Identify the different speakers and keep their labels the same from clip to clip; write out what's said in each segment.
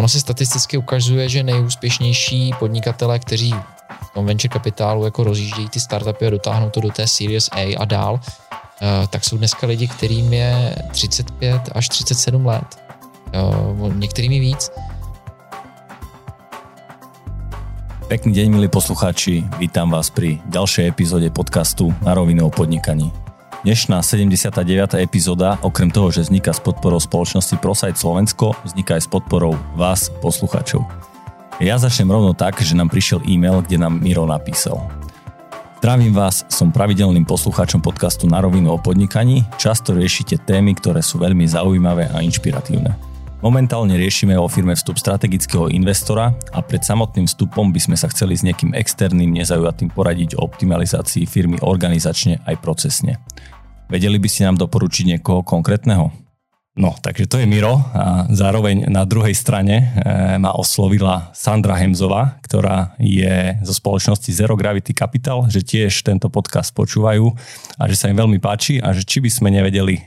Speaker 1: ono se statisticky ukazuje, že nejúspěšnější podnikatele, kteří v tom venture kapitálu jako rozjíždějí ty startupy a dotáhnou to do té Series A a dál, eh, tak jsou dneska lidi, kterým je 35 až 37 let. Některými víc.
Speaker 2: Pekný deň, milí poslucháči. Vítam vás pri ďalšej epizóde podcastu Na rovinu o podnikaní. Dnešná 79. epizóda, okrem toho, že vzniká s podporou spoločnosti ProSite Slovensko, vzniká aj s podporou vás, poslucháčov. Ja začnem rovno tak, že nám prišiel e-mail, kde nám Miro napísal. Zdravím vás, som pravidelným poslucháčom podcastu Na rovinu o podnikaní. Často riešite témy, ktoré sú veľmi zaujímavé a inšpiratívne. Momentálne riešime vo firme vstup strategického investora a pred samotným vstupom by sme sa chceli s nejakým externým nezaujatým poradiť o optimalizácii firmy organizačne aj procesne. Vedeli by ste nám doporučiť niekoho konkrétneho? No, takže to je Miro a zároveň na druhej strane e, ma oslovila Sandra Hemzová, ktorá je zo spoločnosti Zero Gravity Capital, že tiež tento podcast počúvajú a že sa im veľmi páči a že či by sme nevedeli e,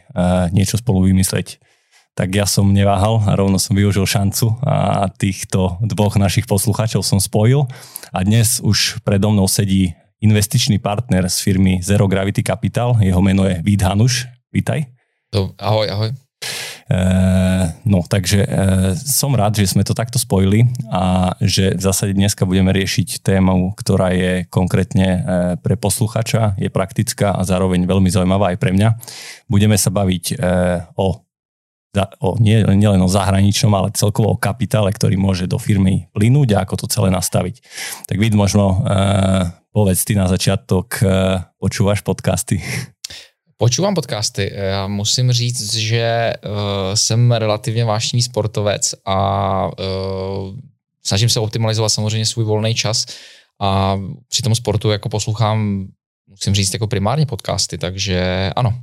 Speaker 2: niečo spolu vymysleť tak ja som neváhal a rovno som využil šancu a týchto dvoch našich poslucháčov som spojil a dnes už predo mnou sedí investičný partner z firmy Zero Gravity Capital, jeho meno je Vít Hanuš. Vítaj.
Speaker 1: Ahoj, ahoj.
Speaker 2: E, no, takže e, som rád, že sme to takto spojili a že v zásade dneska budeme riešiť tému, ktorá je konkrétne e, pre posluchača, je praktická a zároveň veľmi zaujímavá aj pre mňa. Budeme sa baviť e, o o, nie, nielen o zahraničnom, ale celkovo o kapitále, ktorý môže do firmy plynúť a ako to celé nastaviť. Tak vid možno uh, povedz ty na začiatok, uh, počúvaš podcasty?
Speaker 1: Počúvám podcasty. Já musím říct, že uh, jsem relativně vášnivý sportovec a uh, snažím se optimalizovat samozřejmě svůj volný čas a při tom sportu jako poslouchám, musím říct, jako primárně podcasty, takže ano,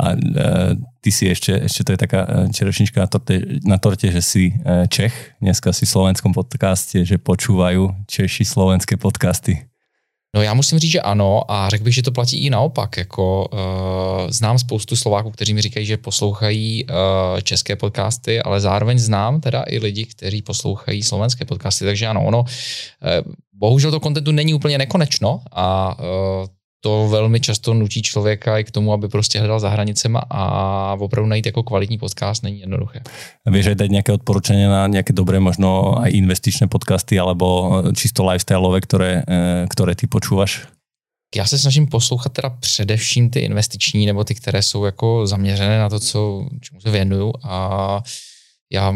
Speaker 2: a uh, ty si ešte, ešte to je taká e, čerošnička na torte, na torte, že si uh, Čech, dneska si v slovenskom podcaste, že počúvajú Češi slovenské podcasty.
Speaker 1: No já musím říct, že ano a řekl bych, že to platí i naopak. Jako, uh, znám spoustu Slováků, kteří mi říkají, že poslouchají uh, české podcasty, ale zároveň znám teda i lidi, kteří poslouchají slovenské podcasty. Takže ano, ono, uh, bohužel to kontentu není úplně nekonečno a uh, to velmi často nutí člověka i k tomu, aby prostě hledal za hranicema a opravdu najít jako kvalitní podcast není jednoduché.
Speaker 2: Vieš aj dať nejaké odporúčanie na nejaké dobré možno aj investičné podcasty alebo čisto lifestyleové, ktoré, eh, ktoré ty počúvaš?
Speaker 1: Já se snažím poslouchat teda především ty investiční nebo ty, které jsou jako zaměřené na to, co, čemu se věnuju a já,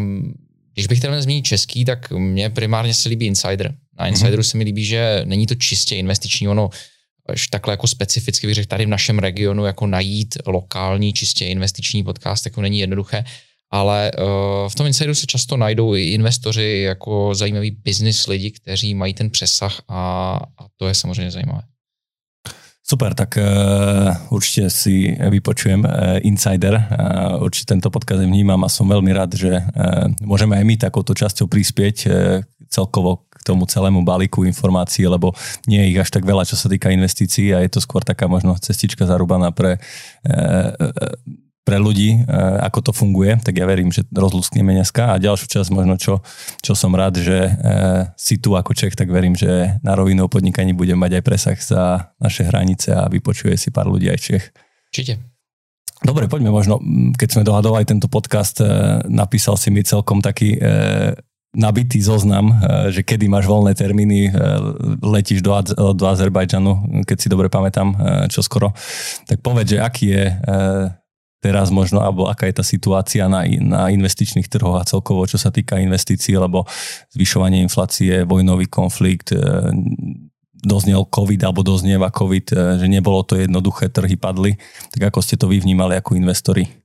Speaker 1: když bych teda zmínit český, tak mě primárně se líbí Insider. Na Insideru mm-hmm. se mi líbí, že není to čistě investiční, ono až takhle jako specificky bych řekl, tady v našem regionu jako najít lokální, čistě investiční podcast, jako není jednoduché, ale uh, v tom Insideru se často najdou i investoři jako zajímaví business lidi, kteří mají ten přesah a, a to je samozřejmě zajímavé.
Speaker 2: Super, tak uh, určite si vypočujem uh, Insider. Uh, určite tento podcast vnímam a som veľmi rád, že uh, môžeme aj my takouto časťou prispieť uh, celkovo k tomu celému balíku informácií, lebo nie je ich až tak veľa, čo sa týka investícií a je to skôr taká možno cestička zarúbaná pre uh, uh, pre ľudí, e, ako to funguje, tak ja verím, že rozluskneme dneska a ďalšiu časť možno, čo, čo som rád, že e, si tu ako Čech, tak verím, že na rovinu o podnikaní budem mať aj presah za naše hranice a vypočuje si pár ľudí aj Čech.
Speaker 1: Určite.
Speaker 2: Dobre, poďme možno, keď sme dohadovali tento podcast, e, napísal si mi celkom taký nabitý zoznam, že kedy máš voľné termíny, letíš do, do Azerbajdžanu, keď si dobre pamätám, čo skoro. Tak povedz, že aký je teraz možno, alebo aká je tá situácia na, na investičných trhoch a celkovo, čo sa týka investícií, lebo zvyšovanie inflácie, vojnový konflikt, doznel COVID alebo doznieva COVID, že nebolo to jednoduché, trhy padly. Tak ako ste to vy vnímali ako investori?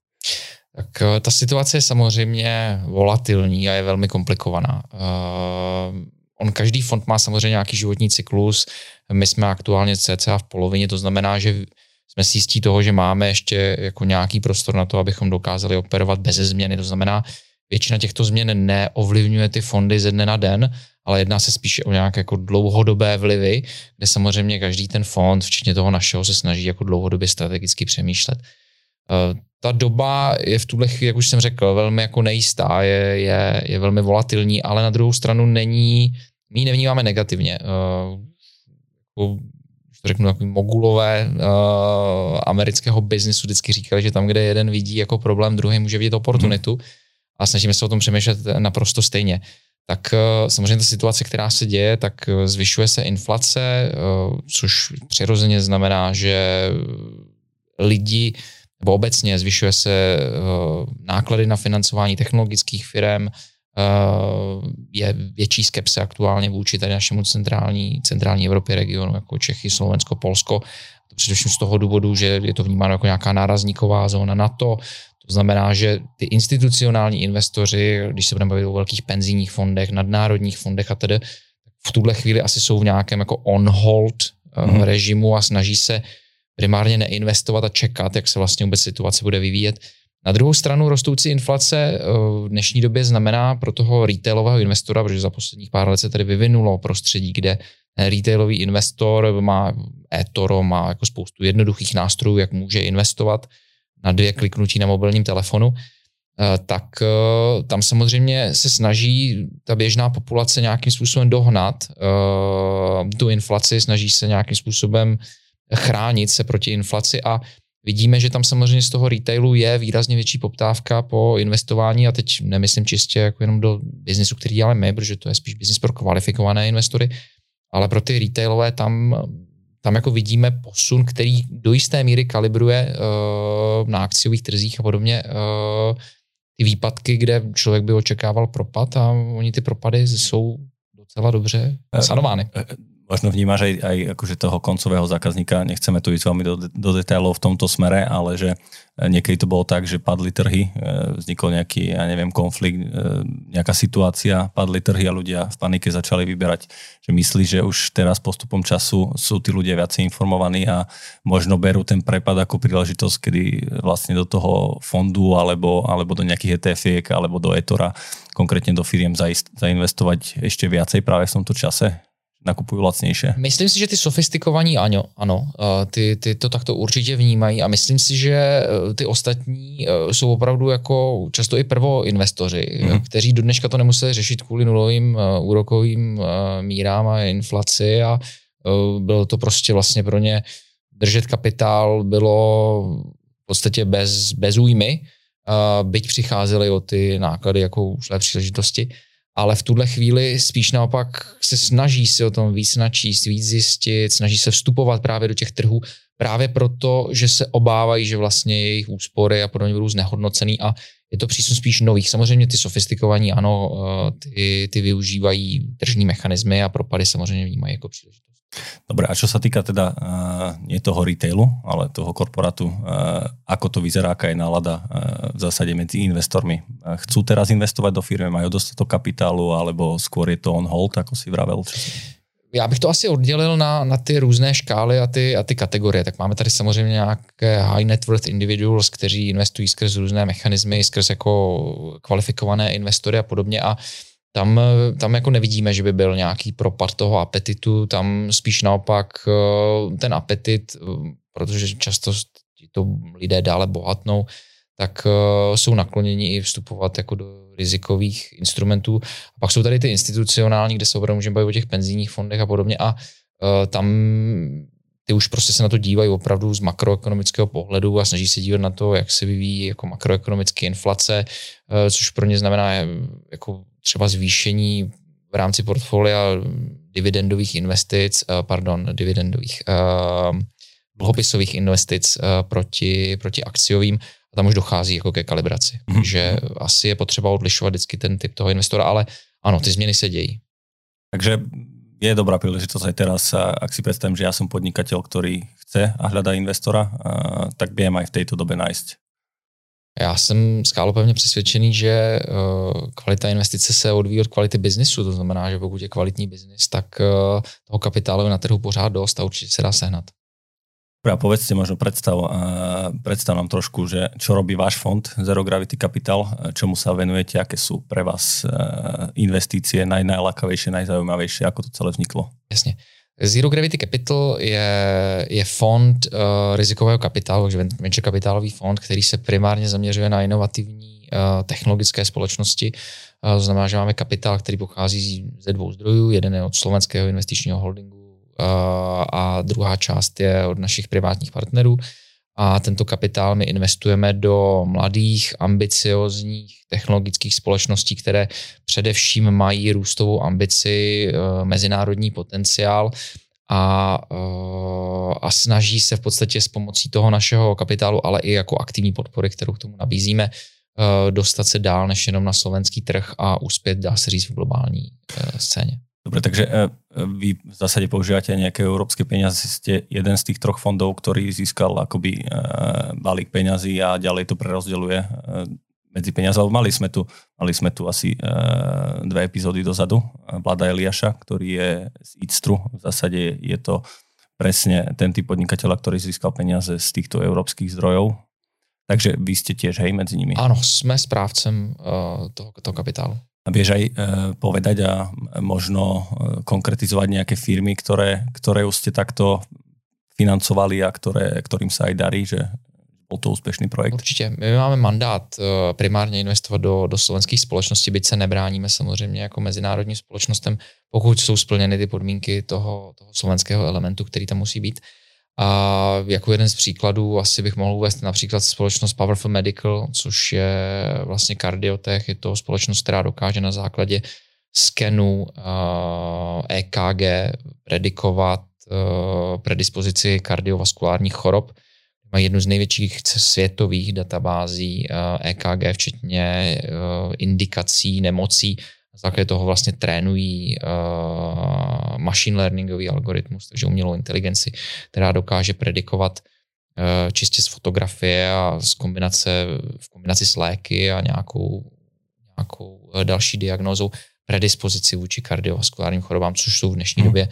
Speaker 1: Tak e, ta situace je samozřejmě volatilní a je velmi komplikovaná. Uh, on každý fond má samozřejmě nějaký životní cyklus. My jsme aktuálně cca v polovině, to znamená, že jsme si jistí toho, že máme ještě jako nějaký prostor na to, abychom dokázali operovat bez změny. To znamená, většina těchto změn neovlivňuje ty fondy ze dne na den, ale jedná se spíše o nějaké jako dlouhodobé vlivy, kde samozřejmě každý ten fond, včetně toho našeho, se snaží jako dlouhodobě strategicky přemýšlet. Ta doba je v tuhle chvíli, jak už jsem řekl, velmi jako nejistá, je, je, je velmi volatilní, ale na druhou stranu není, my ji nevnímáme negativně. Uh, to řeknu, takový mogulové uh, amerického biznisu vždycky říkali, že tam, kde jeden vidí jako problém, druhý může vidět oportunitu hmm. a snažíme se o tom přemýšlet naprosto stejně. Tak uh, samozřejmě ta situace, která se děje, tak zvyšuje se inflace, uh, což přirozeně znamená, že lidi nebo obecně zvyšuje se uh, náklady na financování technologických firm, uh, je větší skepse aktuálně vůči tady našemu centrální, centrální Evropě regionu, jako Čechy, Slovensko, Polsko, především z toho důvodu, že je to vnímáno jako nějaká nárazníková zóna NATO, to znamená, že ty institucionální investoři, když se budeme bavit o velkých penzijních fondech, nadnárodních fondech a tedy, v tuhle chvíli asi jsou v nějakém jako on-hold mm-hmm. režimu a snaží se primárně neinvestovat a čekat, jak se vlastně vůbec situace bude vyvíjet. Na druhou stranu rostoucí inflace eh, v dnešní době znamená pro toho retailového investora, protože za posledních pár let se tady vyvinulo prostředí, kde retailový investor má eToro, má jako spoustu jednoduchých nástrojů, jak může investovat na dvě kliknutí na mobilním telefonu, eh, tak eh, tam samozřejmě se snaží ta běžná populace nějakým způsobem dohnat tu inflaci, snaží se nějakým způsobem chránit se proti inflaci a vidíme, že tam samozřejmě z toho retailu je výrazně větší poptávka po investování a teď nemyslím čistě jako jenom do biznesu, který děláme my, protože to je spíš biznis pro kvalifikované investory, ale pro ty retailové tam, tam jako vidíme posun, který do jisté míry kalibruje uh, na akciových trzích a podobně uh, ty výpadky, kde člověk by očekával propad a oni ty propady jsou docela dobře sanovány
Speaker 2: možno vnímaš aj, aj akože toho koncového zákazníka, nechceme tu ísť veľmi do, do detailov v tomto smere, ale že e, niekedy to bolo tak, že padli trhy, e, vznikol nejaký, ja neviem, konflikt, e, nejaká situácia, padli trhy a ľudia v panike začali vyberať, že myslí, že už teraz postupom času sú tí ľudia viacej informovaní a možno berú ten prepad ako príležitosť, kedy vlastne do toho fondu alebo, alebo do nejakých ETF-iek alebo do etora konkrétne do firiem zainvestovať ešte viacej práve v tomto čase? Nakupují lacnější.
Speaker 1: Myslím si, že ty sofistikovaní ano, ano, ty, ty to takto určitě vnímají a myslím si, že e, ty ostatní e, jsou opravdu jako často i prvoinvestoři, mm-hmm. kteří do dneška to nemuseli řešit kvůli nulovým úrokovým mírám a inflaci a bylo to prostě vlastně pro ně držet kapitál bylo v podstatě bez, bez újmy, byť přicházely o ty náklady jako ušlé příležitosti ale v tuhle chvíli spíš naopak se snaží si o tom víc načíst, víc zjistit, snaží se vstupovat právě do těch trhů, právě proto, že se obávají, že vlastně jejich úspory a podobně budou znehodnocený a je to přísun spíš nových. Samozřejmě ty sofistikovaní, ano, eh, ty, ty využívají tržní mechanismy a propady samozřejmě vnímají jako příležitost.
Speaker 2: Dobre, a čo sa týka teda uh, nie toho retailu, ale toho korporátu, uh, ako to vyzerá, aká je nálada uh, v zásade medzi investormi? Uh, chcú teraz investovať do firmy, majú dostatok kapitálu, alebo skôr je to on hold, ako si vravel?
Speaker 1: Já bych to asi oddělil na, na ty různé škály a ty, a ty kategorie. Tak máme tady samozřejmě nějaké high net worth individuals, kteří investují skrz různé mechanismy, skrz jako kvalifikované investory a podobně. A uh, tam, tam jako nevidíme, že by byl nějaký propad toho apetitu, tam spíš naopak eh, ten apetit, eh, protože často to lidé dále bohatnou, tak eh, jsou nakloněni i vstupovat jako do rizikových instrumentů. A pak jsou tady ty institucionální, kde se opravdu můžeme bavit o těch penzijních fondech a podobně a tam ty už prostě se na to dívají opravdu z makroekonomického pohledu a snaží se dívat na to, jak se vyvíjí jako makroekonomické inflace, což pro ně znamená jako třeba zvýšení v rámci portfolia dividendových investic, eh, pardon, dividendových uh, dluhopisových investic uh, proti, proti akciovým a tam už dochází jako ke kalibraci. Mm-hmm. Takže asi je potřeba odlišovat vždycky ten typ toho investora, ale ano, ty změny se dějí.
Speaker 2: Takže je dobrá príležitosť aj teraz, ak si predstavím, že ja som podnikateľ, ktorý chce a hľadá investora, tak viem aj v tejto dobe nájsť
Speaker 1: já jsem skálopevně přesvědčený, že eh, kvalita investice se odvíjí od kvality biznisu, to znamená, že pokud je kvalitní biznis, tak eh, toho kapitálu je na trhu pořád dost a určitě se dá sehnat.
Speaker 2: A povedzte možno predstav, eh, predstav nám trošku, že čo robí váš fond Zero Gravity Capital, čomu sa venujete, aké sú pre vás investície naj, najlákavejšie, najzaujímavejšie, ako to celé vzniklo?
Speaker 1: Jasně. Zero Gravity Capital je, je fond uh, rizikového kapitálu, takže venture kapitálový fond, který se primárně zaměřuje na inovativní uh, technologické společnosti. Uh, to znamená, že máme kapitál, který pochází ze dvou zdrojů. Jeden je od slovenského investičního holdingu uh, a druhá část je od našich privátních partnerů. A tento kapitál my investujeme do mladých, ambiciozních technologických společností, které především mají růstovou ambici, uh, mezinárodní potenciál a, uh, a snaží se v podstatě s pomocí toho našeho kapitálu, ale i jako aktivní podpory, kterou k tomu nabízíme, uh, dostat se dál než jenom na slovenský trh a uspět, dá se říct, v globální scéně.
Speaker 2: Dobre, takže vy v zásade používate nejaké európske peniaze, ste jeden z tých troch fondov, ktorý získal akoby balík peňazí a ďalej to prerozdeľuje medzi peniaze. Mali sme tu, mali sme tu asi dve epizódy dozadu Vlada Eliaša, ktorý je z Ictru. V zásade je to presne ten typ podnikateľa, ktorý získal peniaze z týchto európskych zdrojov. Takže vy ste tiež hej medzi nimi.
Speaker 1: Áno, sme správcem uh, toho, toho kapitálu.
Speaker 2: Vieš aj e, povedať a možno e, konkretizovať nejaké firmy, ktoré, ktoré už ste takto financovali a ktoré, ktorým sa aj darí, že bol to úspěšný projekt?
Speaker 1: Určitě. My máme mandát e, primárně investovat do, do slovenských společností, byť se nebráníme samozřejmě jako mezinárodním společnostem, pokud jsou splněny ty podmínky toho, toho slovenského elementu, který tam musí být. A jako jeden z příkladů asi bych mohl uvést například společnost Powerful Medical, což je vlastně kardiotech, je to společnost, která dokáže na základě skenu EKG predikovat predispozici kardiovaskulárních chorob. Mají jednu z největších světových databází EKG, včetně indikací nemocí základě toho vlastně trénují uh, machine learningový algoritmus, takže umělou inteligenci, která dokáže predikovat uh, čistě z fotografie a z kombinace, v kombinaci s léky a nějakou, nějakou uh, další diagnózou predispozici vůči kardiovaskulárním chorobám, což jsou v dnešní hmm. době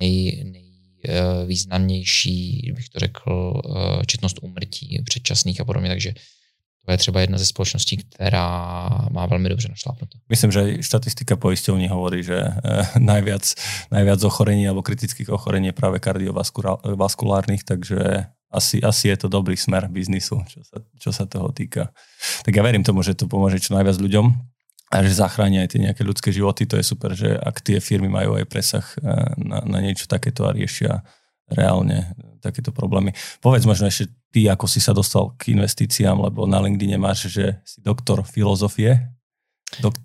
Speaker 1: nej, nejvýznamnější, bych to řekl, četnost úmrtí předčasných a podobně, takže to je třeba jedna ze společností, která má velmi dobře našlápnuto.
Speaker 2: Myslím, že štatistika poisťovní hovorí, že eh, najviac, najviac ochorení alebo kritických ochorení je práve kardiovaskulárnych, takže asi, asi je to dobrý smer biznisu, čo sa, čo sa toho týka. Tak ja verím tomu, že to pomôže čo najviac ľuďom a že zachráni aj tie nejaké ľudské životy. To je super, že ak tie firmy majú aj presah eh, na, na niečo takéto a riešia reálne takéto problémy. Povedz možno ešte ty, ako si sa dostal k investíciám, lebo na LinkedIn máš, že si doktor filozofie.
Speaker 1: Dok-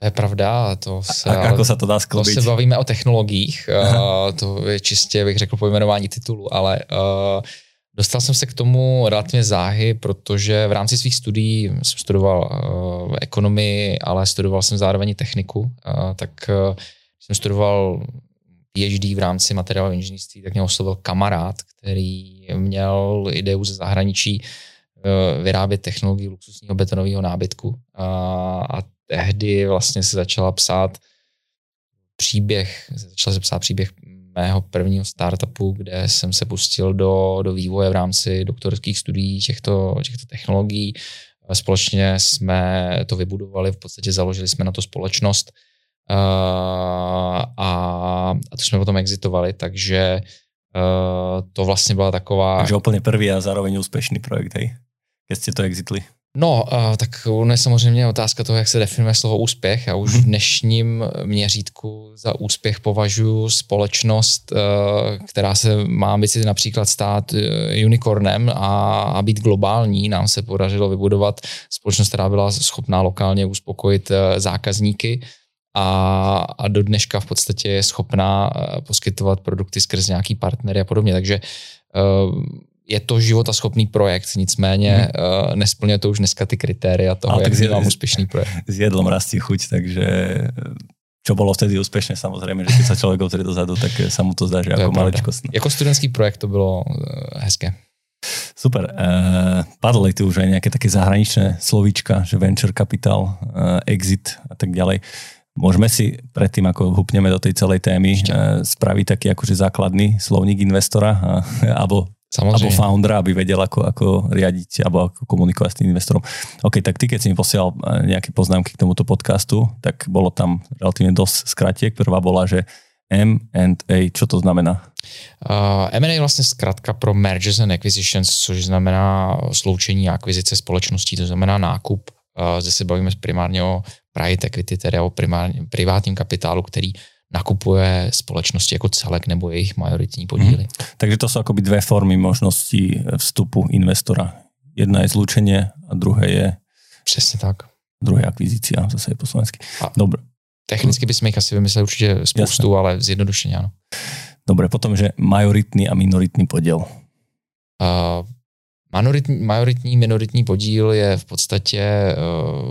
Speaker 1: to je pravda, to se,
Speaker 2: a, ako sa to dá sklobiť?
Speaker 1: To se bavíme o technologiích, uh, to je čistě, bych řekl, pojmenování titulu, ale uh, dostal jsem se k tomu relativně záhy, protože v rámci svých studií jsem studoval uh, ekonomii, ale studoval jsem zároveň techniku, uh, tak uh, jsem studoval PhD v rámci materiálového inženýrství, tak mě oslovil kamarád, který měl ideu ze zahraničí eh, vyrábět technologii luxusního betonového nábytku. A, a tehdy vlastně se začala psát příběh, začala se psát příběh mého prvního startupu, kde jsem se pustil do, do vývoje v rámci doktorských studií těchto, těchto technologií. Společně jsme to vybudovali, v podstatě založili jsme na to společnost, Uh, a, a to jsme potom exitovali, takže uh, to vlastně byla taková...
Speaker 2: Takže úplně první a zároveň úspěšný projekt, hej? Keď jste to exitli.
Speaker 1: No, uh, tak ono je samozřejmě otázka toho, jak se definuje slovo úspěch. Já už v mhm. dnešním měřítku za úspěch považuji společnost, uh, která se má ambici například stát unicornem a, a být globální. Nám se podařilo vybudovat společnost, která byla schopná lokálně uspokojit zákazníky a, a do dneška v podstatě je schopná eh, poskytovat produkty skrz nějaký partnery a podobně. Takže uh, je to životaschopný projekt, nicméně hmm. nesplňuje to už dneska ty kritéria toho, Ale jak mám úspěšný projekt.
Speaker 2: S jedlom rastí chuť, takže čo bolo vtedy úspěšné samozřejmě, že když se člověk otře dozadu, tak se mu to zdá, že to jako maličkost.
Speaker 1: Jako studentský projekt to bylo hezké.
Speaker 2: Super. Uh, padli tu už aj nejaké také zahraničné slovíčka, že venture capital, uh, exit a tak ďalej. Môžeme si predtým, ako hupneme do tej celej témy, Ešte. Eh, spraviť taký akože základný slovník investora a, alebo Samozrejme. alebo foundera, aby vedel, ako, ako riadiť alebo ako komunikovať s tým investorom. OK, tak ty, keď si mi posielal eh, nejaké poznámky k tomuto podcastu, tak bolo tam relatívne dosť skratiek. Prvá bola, že M&A, čo to znamená?
Speaker 1: Uh, M&A je vlastně zkrátka pro mergers and acquisitions, což znamená sloučení a akvizice společností, to znamená nákup. Zde se bavíme primárně o private equity, tedy o primárně, privátním kapitálu, který nakupuje společnosti jako celek nebo jejich majoritní podíly. Hmm.
Speaker 2: Takže to jsou akoby dvě formy možností vstupu investora. Jedna je zlučenie a druhé je...
Speaker 1: Přesně tak.
Speaker 2: Druhé akvizícia, zase je po slovensky. Dobre.
Speaker 1: Technicky bychom jich asi vymysleli určitě spoustu, Jasne. ale zjednodušeně ano.
Speaker 2: Dobre, potom, že majoritní a minoritní podíl.
Speaker 1: Uh, majoritní, majoritní, minoritní podíl je v podstatě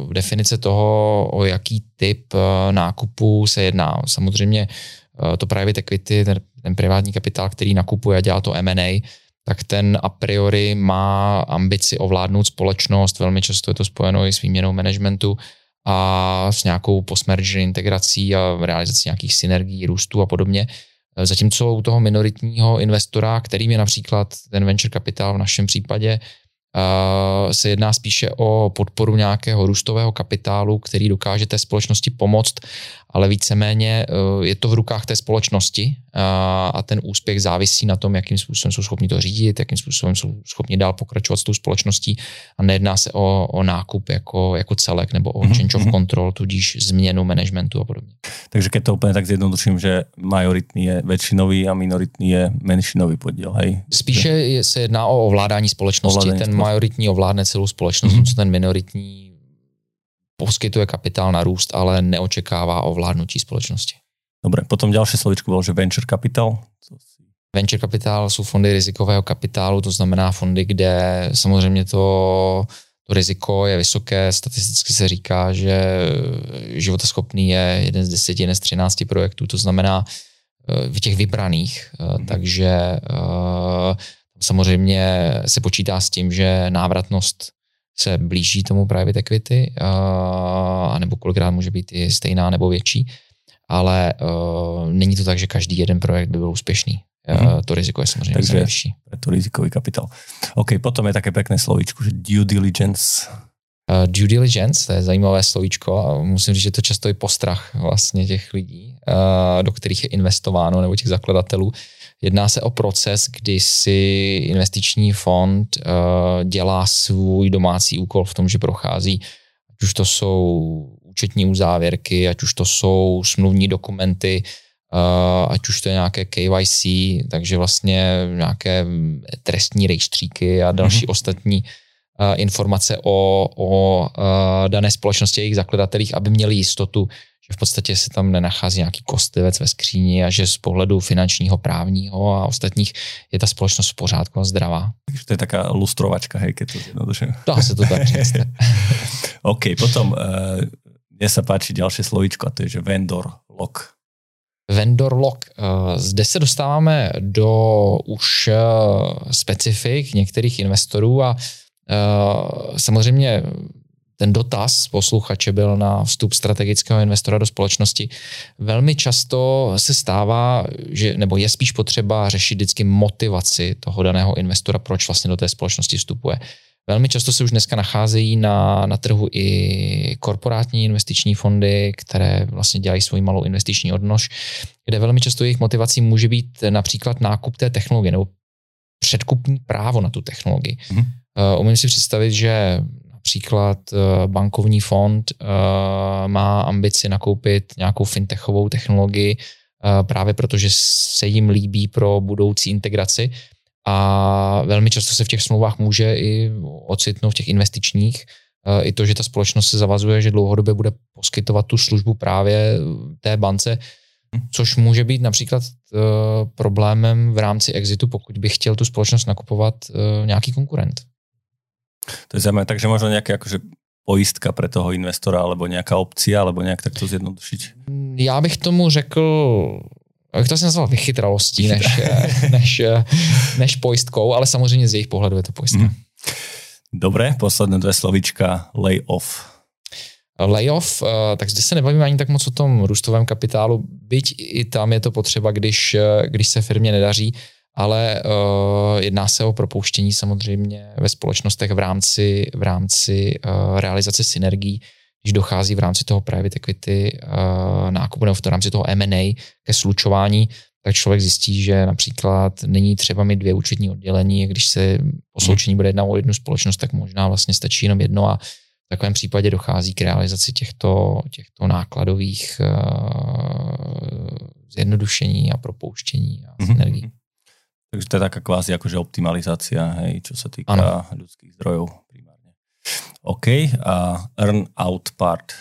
Speaker 1: uh, definice toho, o jaký typ uh, nákupu se jedná. Samozřejmě uh, to private equity, ten, ten privátní kapitál, který nakupuje a dělá to M&A, tak ten a priori má ambici ovládnout společnost, velmi často je to spojeno i s výměnou managementu a s nějakou postmerger integrací a realizací nějakých synergií, růstu a podobně. Zatímco u toho minoritního investora, kterým je například ten venture capital v našem případě, se jedná spíše o podporu nějakého růstového kapitálu, který dokáže té společnosti pomoct, ale víceméně eh, je to v rukách té společnosti a ten úspěch závisí na tom, jakým způsobem jsou schopni to řídit, jakým způsobem jsou schopni dál pokračovat s tou společností a nejedná se o, o nákup jako, jako celek nebo o mm-hmm. change of mhm. control, tudíž změnu managementu a podobně.
Speaker 2: Takže keď to úplně tak zjednoduším, že majoritní je většinový a minoritní je menšinový podíl, hej?
Speaker 1: Spíše se jedná o ovládání společnosti. Ovládání ten majoritní ovládne celou společnost, mm-hmm. co ten minoritní poskytuje kapitál na růst, ale neočekává ovládnutí společnosti.
Speaker 2: Dobre, potom další slovičko bylo, že venture capital.
Speaker 1: Venture capital jsou fondy rizikového kapitálu, to znamená fondy, kde samozřejmě to, to riziko je vysoké. Statisticky se říká, že životoschopný je jeden z deseti, jeden z třinácti projektů, to znamená eh, v těch vybraných. Mm. Takže eh, samozřejmě se počítá s tím, že návratnost se blíží tomu private equity, a nebo kolikrát může být i stejná nebo větší, ale uh, není to tak, že každý jeden projekt by byl úspěšný. Mm-hmm. To riziko je samozřejmě Takže vyšší.
Speaker 2: to rizikový kapitál. OK, potom je také pěkné slovíčko, že due diligence.
Speaker 1: Uh, due diligence, to je zajímavé slovíčko musím říct, že to často je postrach vlastně těch lidí, uh, do kterých je investováno, nebo těch zakladatelů, Jedná se o proces, kdy si investiční fond uh, dělá svůj domácí úkol v tom, že prochází, ať už to jsou účetní uzávěrky, ať už to jsou smluvní dokumenty, uh, ať už to je nějaké KYC, takže vlastně nějaké trestní rejstříky a další mm-hmm. ostatní uh, informace o, o dané společnosti a jejich zakladatelích, aby měli jistotu, že v podstatě se tam nenachází nějaký kostlivec ve skříni a že z pohledu finančního, právního a ostatních je ta společnost v pořádku a zdravá.
Speaker 2: Takže to je taká lustrovačka, hej, keď to zjednoduším.
Speaker 1: Dá se to tak říct.
Speaker 2: OK, potom uh, mně se páči další slovíčko a to je, že vendor lock.
Speaker 1: Vendor lock. Uh, zde se dostáváme do už uh, specifik některých investorů a samozřejmě ten dotaz posluchače byl na vstup strategického investora do společnosti. Velmi často se stává, že, nebo je spíš potřeba řešit vždycky motivaci toho daného investora, proč vlastně do té společnosti vstupuje. Velmi často se už dneska nacházejí na, na trhu i korporátní investiční fondy, které vlastně dělají svoji malou investiční odnož, kde velmi často jejich motivací může být například nákup té technologie nebo předkupní právo na tu technologii. Mm-hmm. umím si představit, že Například eh, bankovní fond eh, má ambici nakoupit nějakou fintechovou technologii eh, právě protože se jim líbí pro budoucí integraci a velmi často se v těch smlouvách může i ocitnout v těch investičních i to, že ta společnost se zavazuje, že dlouhodobě bude poskytovat tu službu právě té bance, což může být například problémem v rámci exitu, pokud by chtěl tu společnost nakupovat nějaký konkurent.
Speaker 2: To je zaujímavé, takže možno nejaké akože pojistka pre toho investora, alebo nějaká opcia, alebo nějak tak to zjednodušiť?
Speaker 1: Já bych tomu řekl, jak to jsem nazval vychytralostí, než, než, než pojistkou, ale samozřejmě z jejich pohledu je to pojistka. Mm.
Speaker 2: Dobre, posledné dvě slovíčka, layoff.
Speaker 1: Layoff, eh, tak zde se nebavíme ani tak moc o tom růstovém kapitálu, byť i tam je to potřeba, když, eh, když se firmě nedaří, ale uh, jedná se o propouštění samozřejmě ve společnostech v rámci, v rámci uh, realizace synergií, když dochází v rámci toho private equity uh, nákupu nebo v rámci toho M&A ke slučování, tak člověk zjistí, že například není třeba mít dvě účetní oddělení, když se po sloučení bude jednat o jednu společnost, tak možná vlastně stačí jenom jedno a v takovém případě dochází k realizaci těchto, těchto nákladových uh, zjednodušení a propouštění a synergií. Mm-hmm.
Speaker 2: Takže to je taká kvázi akože optimalizácia, hej, čo sa týka ano. ľudských zdrojov primárne. OK, a earn out part.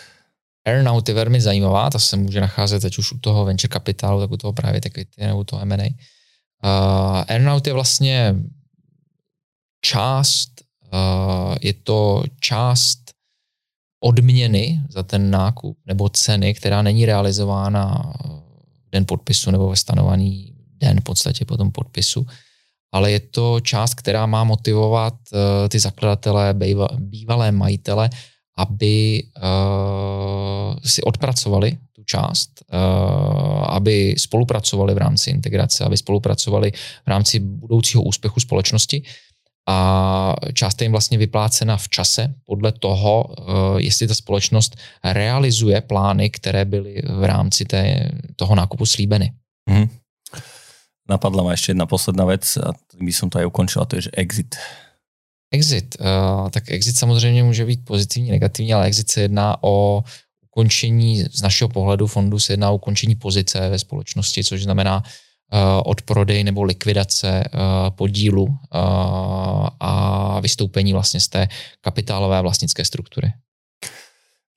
Speaker 1: Earnout je velmi zajímavá, ta se může nacházet ať už u toho venture kapitálu, tak u toho právě equity nebo u toho M&A. Uh, earnout je vlastně část, uh, je to část odměny za ten nákup nebo ceny, která není realizována v den podpisu nebo ve stanovaný den v podstatě po tom podpisu, ale je to část, která má motivovat uh, ty zakladatele, bývalé majitele, aby uh, si odpracovali tu část, uh, aby spolupracovali v rámci integrace, aby spolupracovali v rámci budoucího úspěchu společnosti a část je jim vlastně vyplácena v čase podle toho, jestli ta společnost realizuje plány, které byly v rámci té, toho nákupu slíbeny. Mm.
Speaker 2: Napadla ma ešte jedna posledná vec a by som to aj ukončil, a to je, že exit.
Speaker 1: Exit. Uh, tak exit samozřejmě může být pozitivní, negativní, ale exit se jedná o ukončení, z našeho pohledu fondu se jedná o ukončení pozice ve společnosti, což znamená uh, odprodej nebo likvidace uh, podílu uh, a vystoupení vlastně z té kapitálové vlastnické struktury.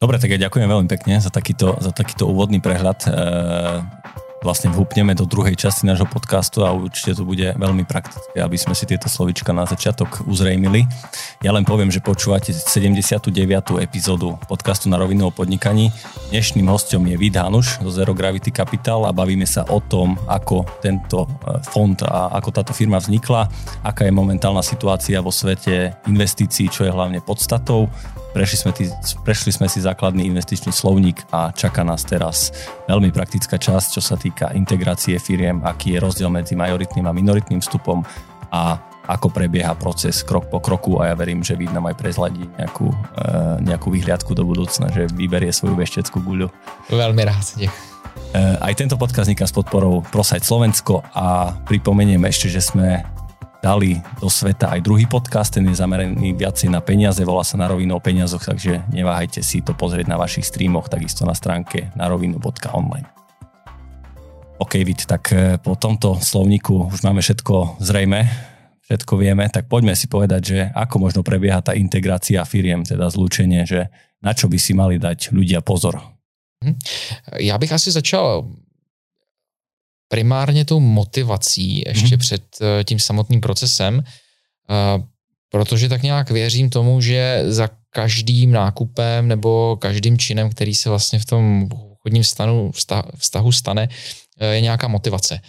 Speaker 2: Dobre, tak ja ďakujem veľmi pekne za takýto, za takýto úvodný prehľad. Uh, vlastne vhupneme do druhej časti nášho podcastu a určite to bude veľmi praktické, aby sme si tieto slovička na začiatok uzrejmili. Ja len poviem, že počúvate 79. epizódu podcastu na rovinu o podnikaní. Dnešným hostom je Vid Hanuš zo Zero Gravity Capital a bavíme sa o tom, ako tento e, fond a ako táto firma vznikla, aká je momentálna situácia vo svete investícií, čo je hlavne podstatou Prešli sme, tý, prešli sme si základný investičný slovník a čaká nás teraz veľmi praktická časť, čo sa týka integrácie firiem, aký je rozdiel medzi majoritným a minoritným vstupom a ako prebieha proces krok po kroku a ja verím, že Vid nám aj prezladí nejakú, e, nejakú vyhliadku do budúcna, že vyberie svoju vešteckú guľu.
Speaker 1: Veľmi rád, ďakujem.
Speaker 2: Aj tento podcast vzniká s podporou Prosajt Slovensko a pripomeniem ešte, že sme dali do sveta aj druhý podcast, ten je zameraný viacej na peniaze, volá sa na rovinu o peniazoch, takže neváhajte si to pozrieť na vašich streamoch, takisto na stránke narovinu.online. OK, Vid, tak e, po tomto slovníku už máme všetko zrejme, všetko vieme, tak poďme si povedať, že ako možno prebieha tá integrácia firiem, teda zlúčenie, že na čo by si mali dať ľudia pozor.
Speaker 1: Mhm. Já bych asi začal primárně tou motivací ještě mm. před eh, tím samotným procesem, eh, protože tak nějak věřím tomu, že za každým nákupem nebo každým činem, který se vlastně v tom obchodním vztahu, vztahu stane, eh, je nějaká motivace.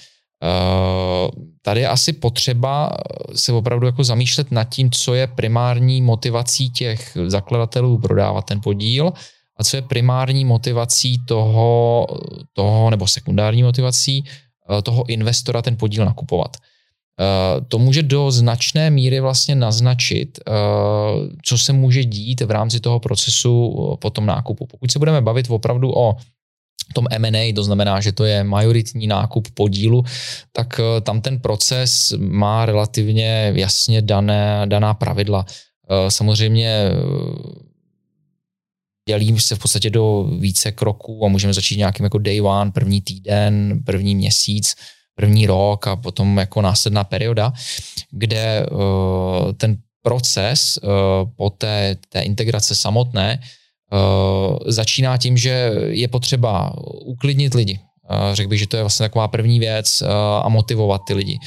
Speaker 1: Tady je asi potřeba se opravdu jako zamýšlet nad tím, co je primární motivací těch zakladatelů prodávat ten podíl a co je primární motivací toho, toho nebo sekundární motivací toho investora ten podíl nakupovat. Eh, to může do značné míry vlastně naznačit, eh, co se může dít v rámci toho procesu po tom nákupu. Pokud se budeme bavit opravdu o tom M&A, to znamená, že to je majoritní nákup podílu, tak tam ten proces má relativně jasně dané, daná pravidla. Samozřejmě dělím se v podstatě do více kroků a můžeme začít nějakým jako day one, první týden, první měsíc, první rok a potom jako následná perioda, kde uh, ten proces uh, po té, té integrace samotné uh, začíná tím, že je potřeba uklidnit lidi. Řekl bych, že to je vlastně taková první věc a motivovat ty lidi.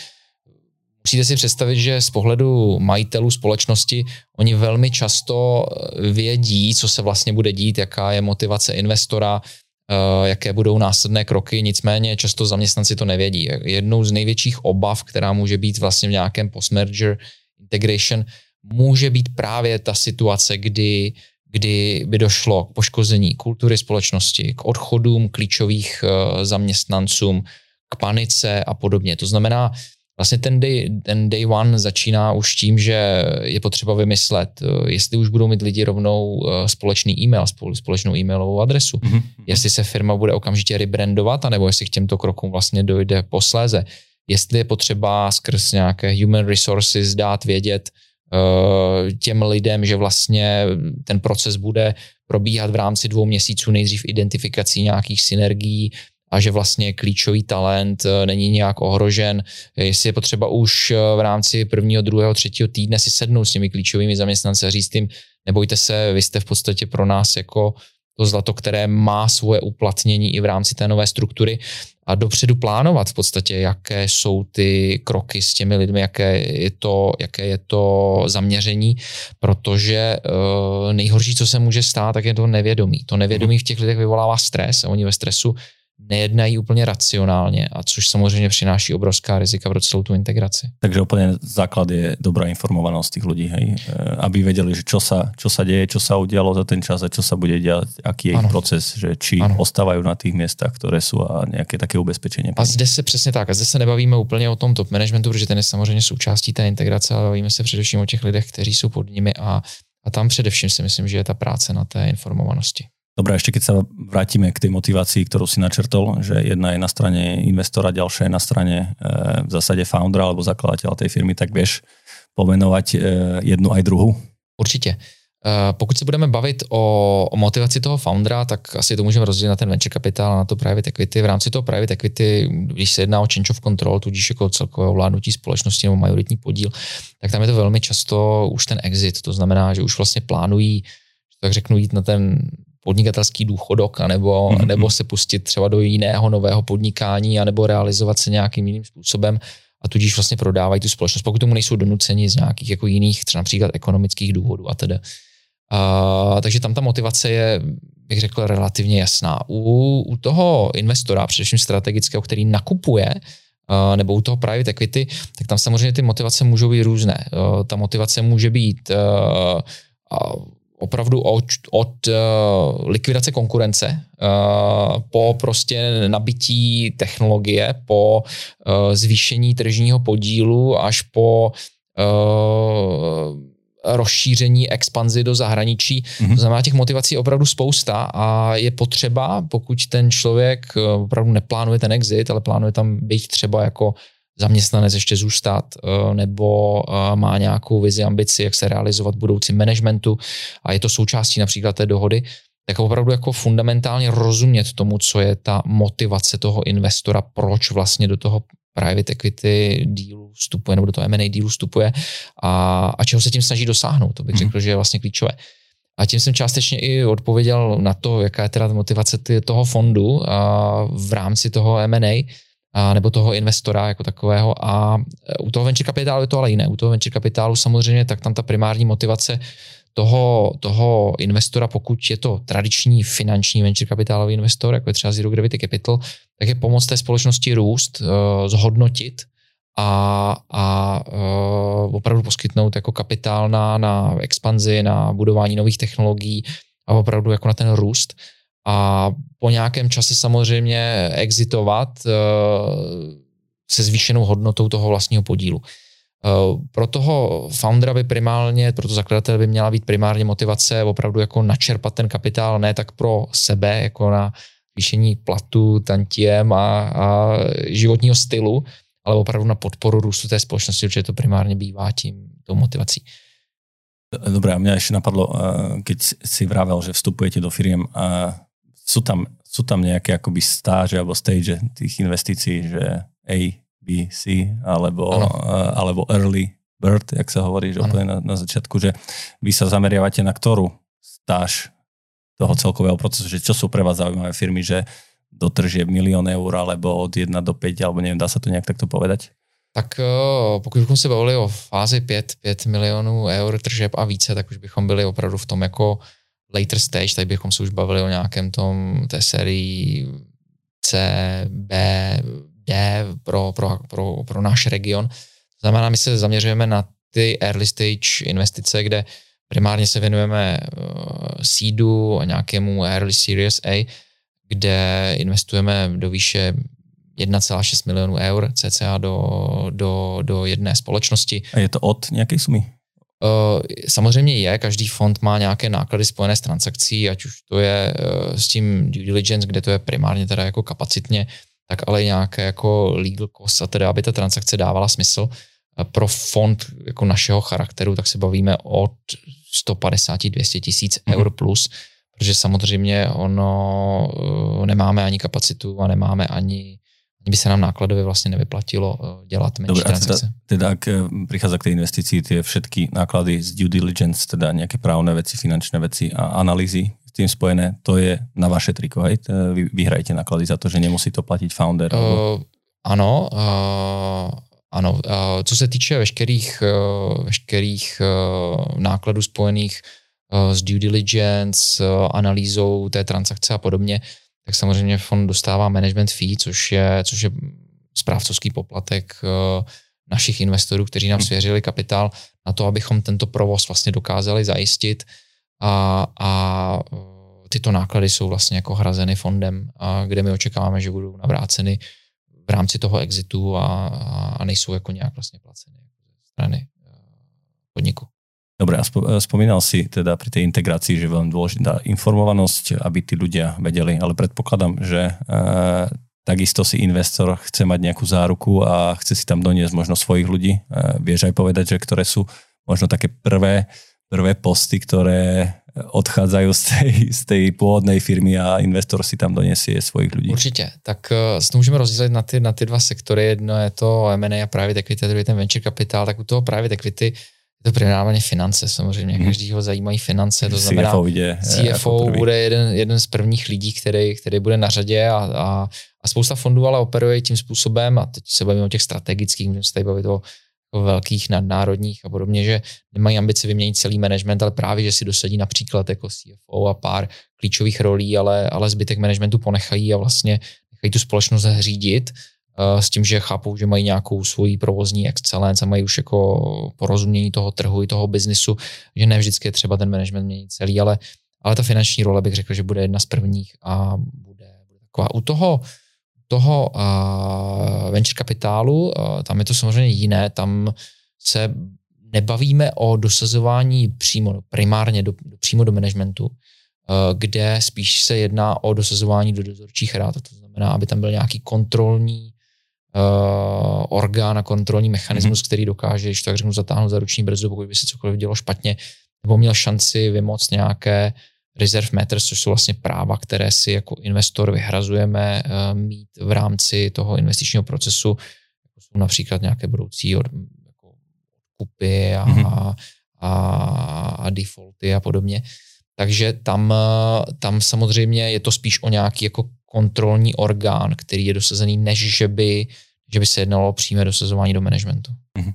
Speaker 1: Musíte si představit, že z pohledu majitelů společnosti oni velmi často eh, vědí, co se vlastně bude dít, jaká je motivace investora, eh, jaké budou následné kroky, nicméně často zaměstnanci to nevědí. Jednou z největších obav, která může být vlastně v nějakém post-merger integration, může být právě ta situace, kdy, kdy by došlo k poškození kultury společnosti, k odchodům klíčových eh, zaměstnancům, k panice a podobně. To znamená, vlastně ten day, ten day one začíná už tím, že je potřeba vymyslet, eh, jestli už budou mít lidi rovnou eh, společný e-mail, společnou e-mailovou adresu, mm-hmm. jestli se firma bude okamžitě rebrandovat, anebo jestli k těmto krokům vlastně dojde posléze, jestli je potřeba skrz nějaké human resources dát vědět eh, těm lidem, že vlastně ten proces bude probíhat v rámci dvou měsíců nejdřív identifikací nějakých synergií, a že vlastně klíčový talent eh, není nějak ohrožen. Jestli je potřeba už eh, v rámci prvního, druhého, třetího týdne si sednout s těmi klíčovými zaměstnanci a říct jim, nebojte se, vy jste v podstatě pro nás jako to zlato, které má svoje uplatnění i v rámci té nové struktury a dopředu plánovat v podstatě, jaké jsou ty kroky s těmi lidmi, jaké je to, jaké je to zaměření, protože uh, nejhorší, co se může stát, tak je to nevědomí. To nevědomí v těch lidech vyvolává stres a oni ve stresu nejednají úplně racionálně, a což samozřejmě přináší obrovská rizika pro celou tu integraci.
Speaker 2: Takže úplně základ je dobrá informovanost těch lidí, hej? E, aby věděli, že čo sa, čo sa děje, čo sa udělalo za ten čas a čo sa bude dělat, jaký je jejich proces, že či ano. ostávají na těch městech, které jsou a nějaké také ubezpečení.
Speaker 1: A zde se přesně tak, a zde se nebavíme úplně o tom top managementu, protože ten je samozřejmě součástí té integrace, ale bavíme se především o těch lidech, kteří jsou pod nimi a, a tam především si myslím, že je ta práce na té informovanosti.
Speaker 2: Dobre, ešte keď sa vrátime k tej motivácii, ktorú si načrtol, že jedna je na strane investora, ďalšia je na strane e, v zásade foundera alebo zakladateľa tej firmy, tak vieš pomenovať e, jednu aj druhou?
Speaker 1: Určitě. E, pokud se budeme bavit o, o motivaci toho foundera, tak asi to můžeme rozdělit na ten venture capital a na to private equity. V rámci toho private equity, když se jedná o change of control, tudíž jako celkové ovládnutí společnosti nebo majoritní podíl, tak tam je to velmi často už ten exit. To znamená, že už vlastně plánují, tak řeknu, jít na ten podnikatelský důchodok, anebo, mm-hmm. nebo se pustit třeba do jiného nového podnikání, anebo realizovat se nějakým jiným způsobem a tudíž vlastně prodávají tu společnost, pokud tomu nejsou donuceni z nějakých jako jiných, třeba například ekonomických důvodů a tedy. A, takže tam ta motivace je, bych řekl, relativně jasná. U, u toho investora, především strategického, který nakupuje, a, nebo u toho private equity, tak tam samozřejmě ty motivace můžou být různé. A, ta motivace může být a, opravdu od, od uh, likvidace konkurence uh, po prostě nabití technologie, po uh, zvýšení tržního podílu až po uh, rozšíření, expanzi do zahraničí. Mm-hmm. To znamená, těch motivací je opravdu spousta a je potřeba, pokud ten člověk opravdu neplánuje ten exit, ale plánuje tam být třeba jako zaměstnanec ještě zůstat, eh, nebo eh, má nějakou vizi, ambici, jak se realizovat v budoucím managementu a je to součástí například té dohody, tak opravdu jako fundamentálně rozumět tomu, co je ta motivace toho investora, proč vlastně do toho private equity dealu vstupuje, nebo do toho M&A dealu vstupuje a, a čeho se tím snaží dosáhnout. To bych mm. řekl, že je vlastně klíčové. A tím jsem částečně i odpověděl na to, jaká je teda motivace toho fondu a v rámci toho M&A, a, nebo toho investora jako takového. A e, u toho venture kapitálu je to ale jiné. U toho venture kapitálu samozřejmě tak tam ta primární motivace toho, toho investora, pokud je to tradiční finanční venture kapitálový investor, jako je třeba Zero Gravity Capital, tak je pomoct té společnosti růst, uh, zhodnotit a, a uh, opravdu poskytnout jako kapitál na, na expanzi, na budování nových technologií a opravdu jako na ten růst a po nějakém čase samozřejmě exitovat eh, se zvýšenou hodnotou toho vlastního podílu. Eh, pro toho foundera by primárně, pro to zakladatel by měla být primárně motivace opravdu jako načerpat ten kapitál, ne tak pro sebe, jako na zvýšení platu, tantiem a, a životního stylu, ale opravdu na podporu růstu té společnosti, protože to primárně bývá tím tou motivací.
Speaker 2: Dobré, a mňa ešte napadlo, eh, keď si vravel, že vstupujete do firiem, sú tam, sú tam nejaké akoby stáže alebo stage tých investícií, že A, B, C alebo, uh, alebo early bird, jak sa hovorí, že úplne na, na začiatku, že vy sa zameriavate na ktorú stáž toho celkového procesu, že čo sú pre vás zaujímavé firmy, že dotržieb milión eur alebo od 1 do 5, alebo neviem, dá sa to nejak takto povedať?
Speaker 1: Tak eh, pokud bychom se bavili o fázi 5, 5 milionů eur tržeb a více, tak už bychom byli opravdu v tom jako later stage, tady bychom se už bavili o nějakém tom té sérii C, B, D pro, pro, pro, pro náš region. To znamená, my se zaměřujeme na ty early stage investice, kde primárně se věnujeme uh, seedu a nějakému early series A, kde investujeme do výše 1,6 milionů eur cca do, do, do jedné společnosti.
Speaker 2: A je to od nějaké sumy?
Speaker 1: Uh, samozřejmě je, každý fond má nějaké náklady spojené s transakcí, ať už to je uh, s tím due diligence, kde to je primárně teda jako kapacitně, tak ale nějaké jako legal cost a teda, aby ta transakce dávala smysl. Pro fond jako našeho charakteru, tak se bavíme od 150-200 tisíc mm-hmm. eur plus, protože samozřejmě ono nemáme ani kapacitu a nemáme ani by se nám nákladově vlastně nevyplatilo eh, dělat menší Dobre, transakce.
Speaker 2: Teda, teda ak eh, prichádza k tej investícii, tie všetky náklady z due diligence, teda nejaké právne veci, finančné veci a analýzy s tým spojené, to je na vaše triko, hej? Vy vyhrajete náklady za to, že nemusí to platit founder? Uh,
Speaker 1: ano, uh, ano. Uh, co se týče veškerých, uh, veškerých uh, nákladů spojených uh, s due diligence, uh, analýzou té transakce a podobně, tak samozřejmě fond dostává management fee, což je, což je správcovský poplatek eh, našich investorů, kteří nám hmm. svěřili kapitál na to, abychom tento provoz vlastně dokázali zajistit a, a eh, tyto náklady jsou vlastně jako hrazeny fondem, a kde my očekáváme, že budou navráceny v rámci toho exitu a, a nejsou jako nějak vlastně placeny ze strany eh, podniku.
Speaker 2: Dobre, a eh, spomínal si teda pri tej integrácii, že je veľmi dôležitá informovanosť, aby tí ľudia vedeli, ale predpokladám, že e, takisto si investor chce mať nejakú záruku a chce si tam doniesť možno svojich ľudí. E, vieš aj povedať, že ktoré sú možno také prvé, prvé posty, ktoré odchádzajú z tej, z tej pôvodnej firmy a investor si tam donesie svojich ľudí.
Speaker 1: Určitě. Tak uh, můžeme rozdělit na ty, na ty dva sektory. Jedno je to M&A a private equity, druhý ten venture capital. Tak u toho private equity uh, to primárně finance samozřejmě, hmm. každýho zajímají finance, to znamená
Speaker 2: CFO, vidě,
Speaker 1: CFO jako bude jeden, jeden z prvních lidí, který, který bude na řadě a, a, a spousta fondů ale operuje tím způsobem a teď se bavíme o těch strategických, můžeme se tady bavit o, o velkých nadnárodních a podobně, že nemají ambici vyměnit celý management, ale právě, že si dosadí například jako CFO a pár klíčových rolí, ale, ale zbytek managementu ponechají a vlastně nechají tu společnost řídit Eh, s tím, že chápou, že mají nějakou svoji provozní excellence a mají už jako porozumění toho trhu i toho biznisu, že ne vždycky je třeba ten management měnit celý, ale, ale ta finanční role bych řekl, že bude jedna z prvních a bude, bude taková. U toho, toho uh, venture kapitálu, uh, tam je to samozřejmě jiné, tam se nebavíme o dosazování přímo, primárně do, přímo do managementu, kde spíš se jedná o dosazování do dozorčích rád, to znamená, aby tam byl nějaký kontrolní uh, orgán a kontrolní mechanismus, mm-hmm. který dokáže, když tak řeknu, zatáhnout za ruční brzdu, pokud by se cokoliv dělo špatně, nebo měl šanci vymoct nějaké reserve matters, což jsou vlastně práva, které si jako investor vyhrazujeme uh, mít v rámci toho investičního procesu, jako jsou například nějaké budoucí od, jako kupy a, mm-hmm. a, a defaulty a podobně. Takže tam, eh, tam samozřejmě je to spíš o nějaký jako kontrolní orgán, který je dosazený, než že by že by se jednalo o přímé dosazování do managementu. Mm-hmm.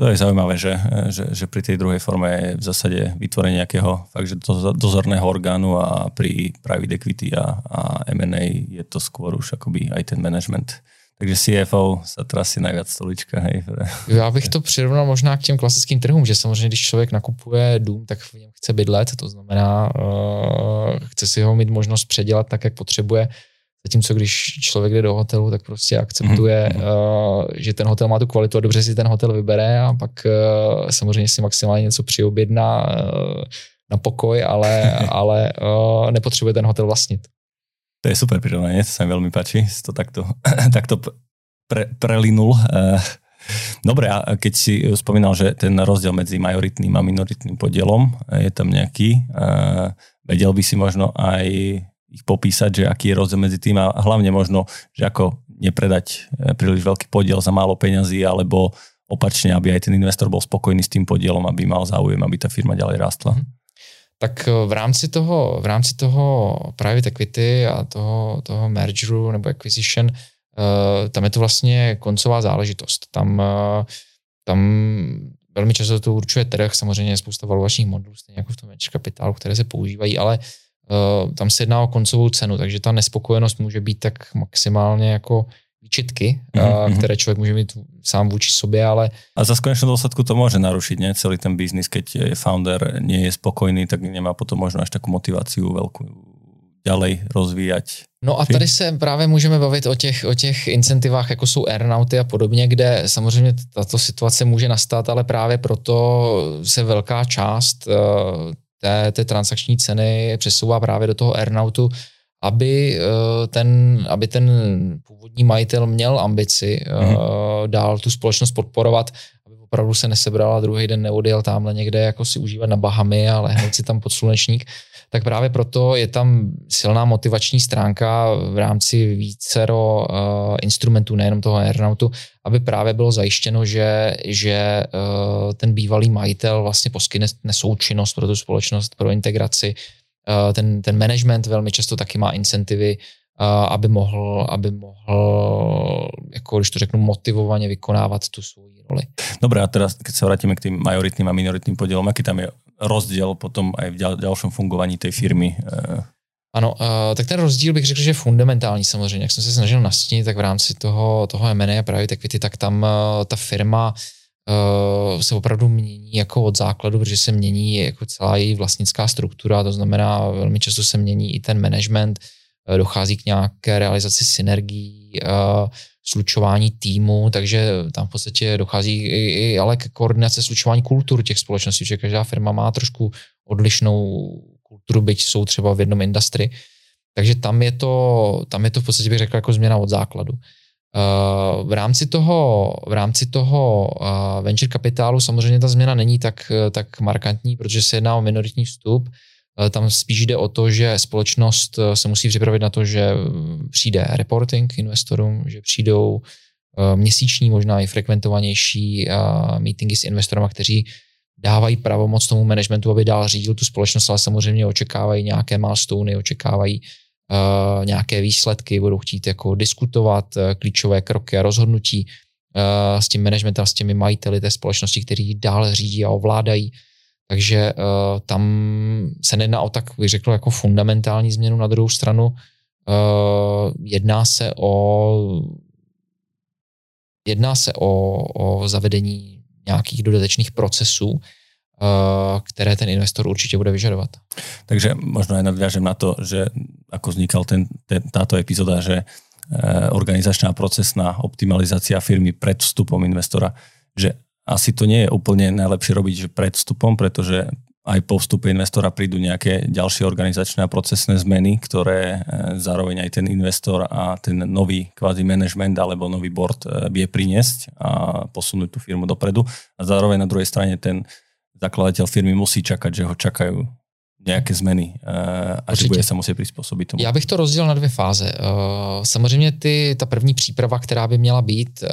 Speaker 2: To je zaujímavé, že, že, že pri tej druhej forme je v zásade vytvorenie nejakého fakt, že dozorného orgánu a pri private equity a, a M&A je to skôr už akoby aj ten management. Takže CFO sa trasí najviac stolička. Hej.
Speaker 1: Já bych to přirovnal možná k těm klasickým trhům, že samozřejmě, když člověk nakupuje dům, tak v něm chce bydlet, to znamená, uh, chce si ho mít možnost předělat tak, jak potřebuje Zatímco když člověk jde do hotelu, tak prostě akceptuje, mm-hmm. uh, že ten hotel má tu kvalitu a dobře si ten hotel vybere a pak uh, samozřejmě si maximálně něco přiobjedná uh, na pokoj, ale, ale uh, nepotřebuje ten hotel vlastnit.
Speaker 2: To je super prirovnanie, to sa mi veľmi páči, si to takto, takto pre, prelinul. Dobre, a keď si spomínal, že ten rozdiel medzi majoritným a minoritným podielom je tam nejaký, vedel by si možno aj ich popísať, že aký je rozdiel medzi tým a hlavne možno, že ako nepredať e, príliš veľký podiel za málo peňazí, alebo opačne, aby aj ten investor bol spokojný s tým podielom, aby mal záujem, aby ta firma ďalej rástla. Mhm.
Speaker 1: Tak e, v rámci toho, v rámci toho private equity a toho, toho mergeru nebo acquisition, uh, tam je to vlastně koncová záležitost. Tam, tam velmi často to určuje trh, samozřejmě je spousta valuačních modulů, stejně jako v tom venture kapitálu, které se používají, ale tam se jedná o koncovou cenu, takže ta nespokojenost může být tak maximálně jako výčitky, mm-hmm. které člověk může mít sám vůči sobě, ale...
Speaker 2: A za konečnou důsledku to může narušit, ne? Celý ten biznis, keď je founder nie je spokojný, tak nemá potom možno až takovou motivaci velkou ďalej rozvíjať.
Speaker 1: No a tady se právě můžeme bavit o těch, o těch incentivách, jako jsou aeronauty a podobně, kde samozřejmě tato situace může nastat, ale právě proto se velká část uh, té, té transakční ceny přesouvá právě do toho aeronautu, aby uh, ten, aby ten původní majitel měl ambici mm-hmm. dál tu společnost podporovat, aby opravdu se nesebral a druhý den neodjel tamhle někde jako si užívat na Bahamy a lehnout si tam pod slunečník, tak právě proto je tam silná motivační stránka v rámci vícero uh, instrumentů, nejenom toho aeronautu, aby právě bylo zajištěno, že, že uh, ten bývalý majitel vlastně poskytne nesoučinnost pro tu společnost, pro integraci. Uh, ten, ten management velmi často taky má incentivy, uh, aby mohl, aby mohl, jako když to řeknu, motivovaně vykonávat tu svou roli.
Speaker 2: Dobré, a teraz, keď sa vrátime k tým majoritným a minoritným podielom, aký tam je rozdiel potom aj v ďal, ďalšom fungovaní tej firmy?
Speaker 1: Ano, uh, tak ten rozdíl bych řekl, že je fundamentální samozřejmě. Jak jsem se snažil nastínit, tak v rámci toho, toho M&A private equity, tak tam uh, ta firma uh, se opravdu mění jako od základu, protože se mění jako celá její vlastnická struktura, to znamená velmi často se mění i ten management, uh, dochází k nějaké realizaci synergií, uh, slučování týmu, takže tam v podstatě dochází i, i ale k koordinace slučování kultur těch společností, že každá firma má trošku odlišnou kulturu, byť jsou třeba v jednom industrii. Takže tam je to, tam je to v podstatě bych řekl jako změna od základu. Uh, v rámci toho, v rámci toho uh, venture kapitálu samozřejmě ta změna není tak, tak markantní, protože se jedná o minoritní vstup. Tam spíš jde o to, že společnost se musí připravit na to, že přijde reporting investorům, že přijdou měsíční, možná i frekventovanější meetingy s investorama, kteří dávají pravomoc tomu managementu, aby dál řídil tu společnost, ale samozřejmě očekávají nějaké milestony, očekávají uh, nějaké výsledky, budou chtít jako diskutovat uh, klíčové kroky a rozhodnutí uh, s tím managementem, s těmi majiteli té společnosti, který dál řídí a ovládají. Takže uh, tam se nejedná o tak, bych řekl, jako fundamentální změnu. Na druhou stranu uh, jedná se o jedná se o, o zavedení nějakých dodatečných procesů, eh, které ten investor určitě bude vyžadovat.
Speaker 2: Takže možno aj nadviažem na to, že ako vznikal ten, ten, táto epizóda, že eh, organizačná procesná optimalizácia firmy pred vstupom investora, že asi to nie je úplne najlepšie robiť že pred vstupom, pretože aj po vstupe investora prídu nejaké ďalšie organizačné a procesné zmeny, ktoré e, zároveň aj ten investor a ten nový kvázi management alebo nový board e, vie priniesť a posunúť tú firmu dopredu. A zároveň na druhej strane ten zakladateľ firmy musí čakať, že ho čakajú nějaké změny e, a Určitě. že bude se muset přizpůsobit tomu.
Speaker 1: Já bych to rozdělil na dvě fáze. Samozřejmě ty, ta první příprava, která by měla být,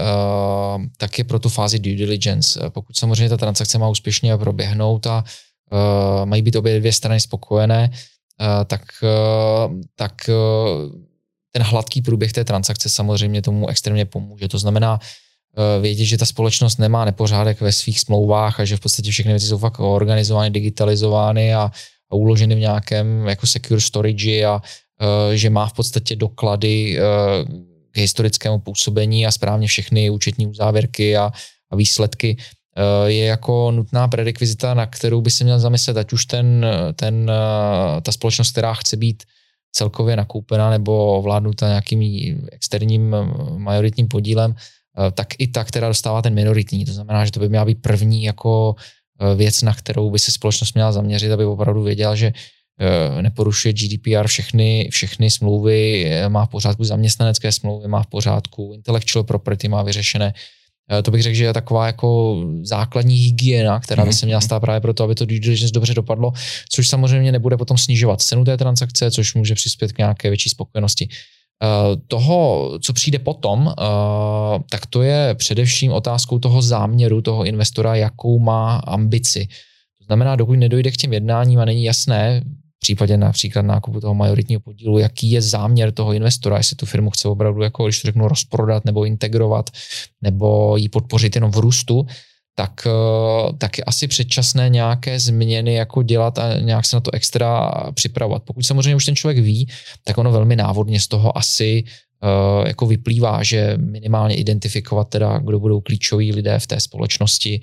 Speaker 1: tak je pro tu fázi due diligence. Pokud samozřejmě ta transakce má úspěšně proběhnout a uh, mají být obě dvě strany spokojené, uh, tak, uh, tak uh, ten hladký průběh té transakce samozřejmě tomu extrémně pomůže. To znamená, vědět, že ta společnost nemá nepořádek ve svých smlouvách a že v podstatě všechny věci jsou fakt organizovány, digitalizovány a, a uloženy v nějakém jako secure storage a že má v podstatě doklady k historickému působení a správně všechny účetní uzávěrky a, a výsledky, Eh, je jako nutná prerekvizita, na kterou by se měl zamyslet, ať už ten, ten, eh, ta společnost, která chce být celkově nakoupena nebo ovládnuta nějakým externím eh, majoritním podílem, tak i ta, která dostává ten minoritní. To znamená, že to by měla být první jako věc, na kterou by se společnost měla zaměřit, aby opravdu věděla, že neporušuje GDPR všechny, všechny smlouvy, má v pořádku zaměstnanecké smlouvy, má v pořádku intellectual property, má vyřešené Eh, to bych řekl, že je taková jako základní hygiena, která by se měla stát právě proto, aby to due diligence dobře dopadlo, což samozřejmě nebude potom snižovat cenu té transakce, což může přispět k nějaké větší spokojenosti. Eh, toho, co přijde potom, eh, tak to je především otázkou toho záměru toho investora, jakou má ambici. To znamená, dokud nedojde k těm jednáním a není jasné, v případě například nákupu toho majoritního podílu, jaký je záměr toho investora, jestli tu firmu chce opravdu, jako když to řeknu, rozprodat nebo integrovat, nebo ji podpořit jenom v růstu, tak, eh, tak je asi předčasné nějaké změny jako dělat a nějak se na to extra připravovat. Pokud samozřejmě už ten člověk ví, tak ono velmi návodně z toho asi uh, jako vyplývá, že minimálně identifikovat teda, kdo budou klíčoví lidé v té společnosti,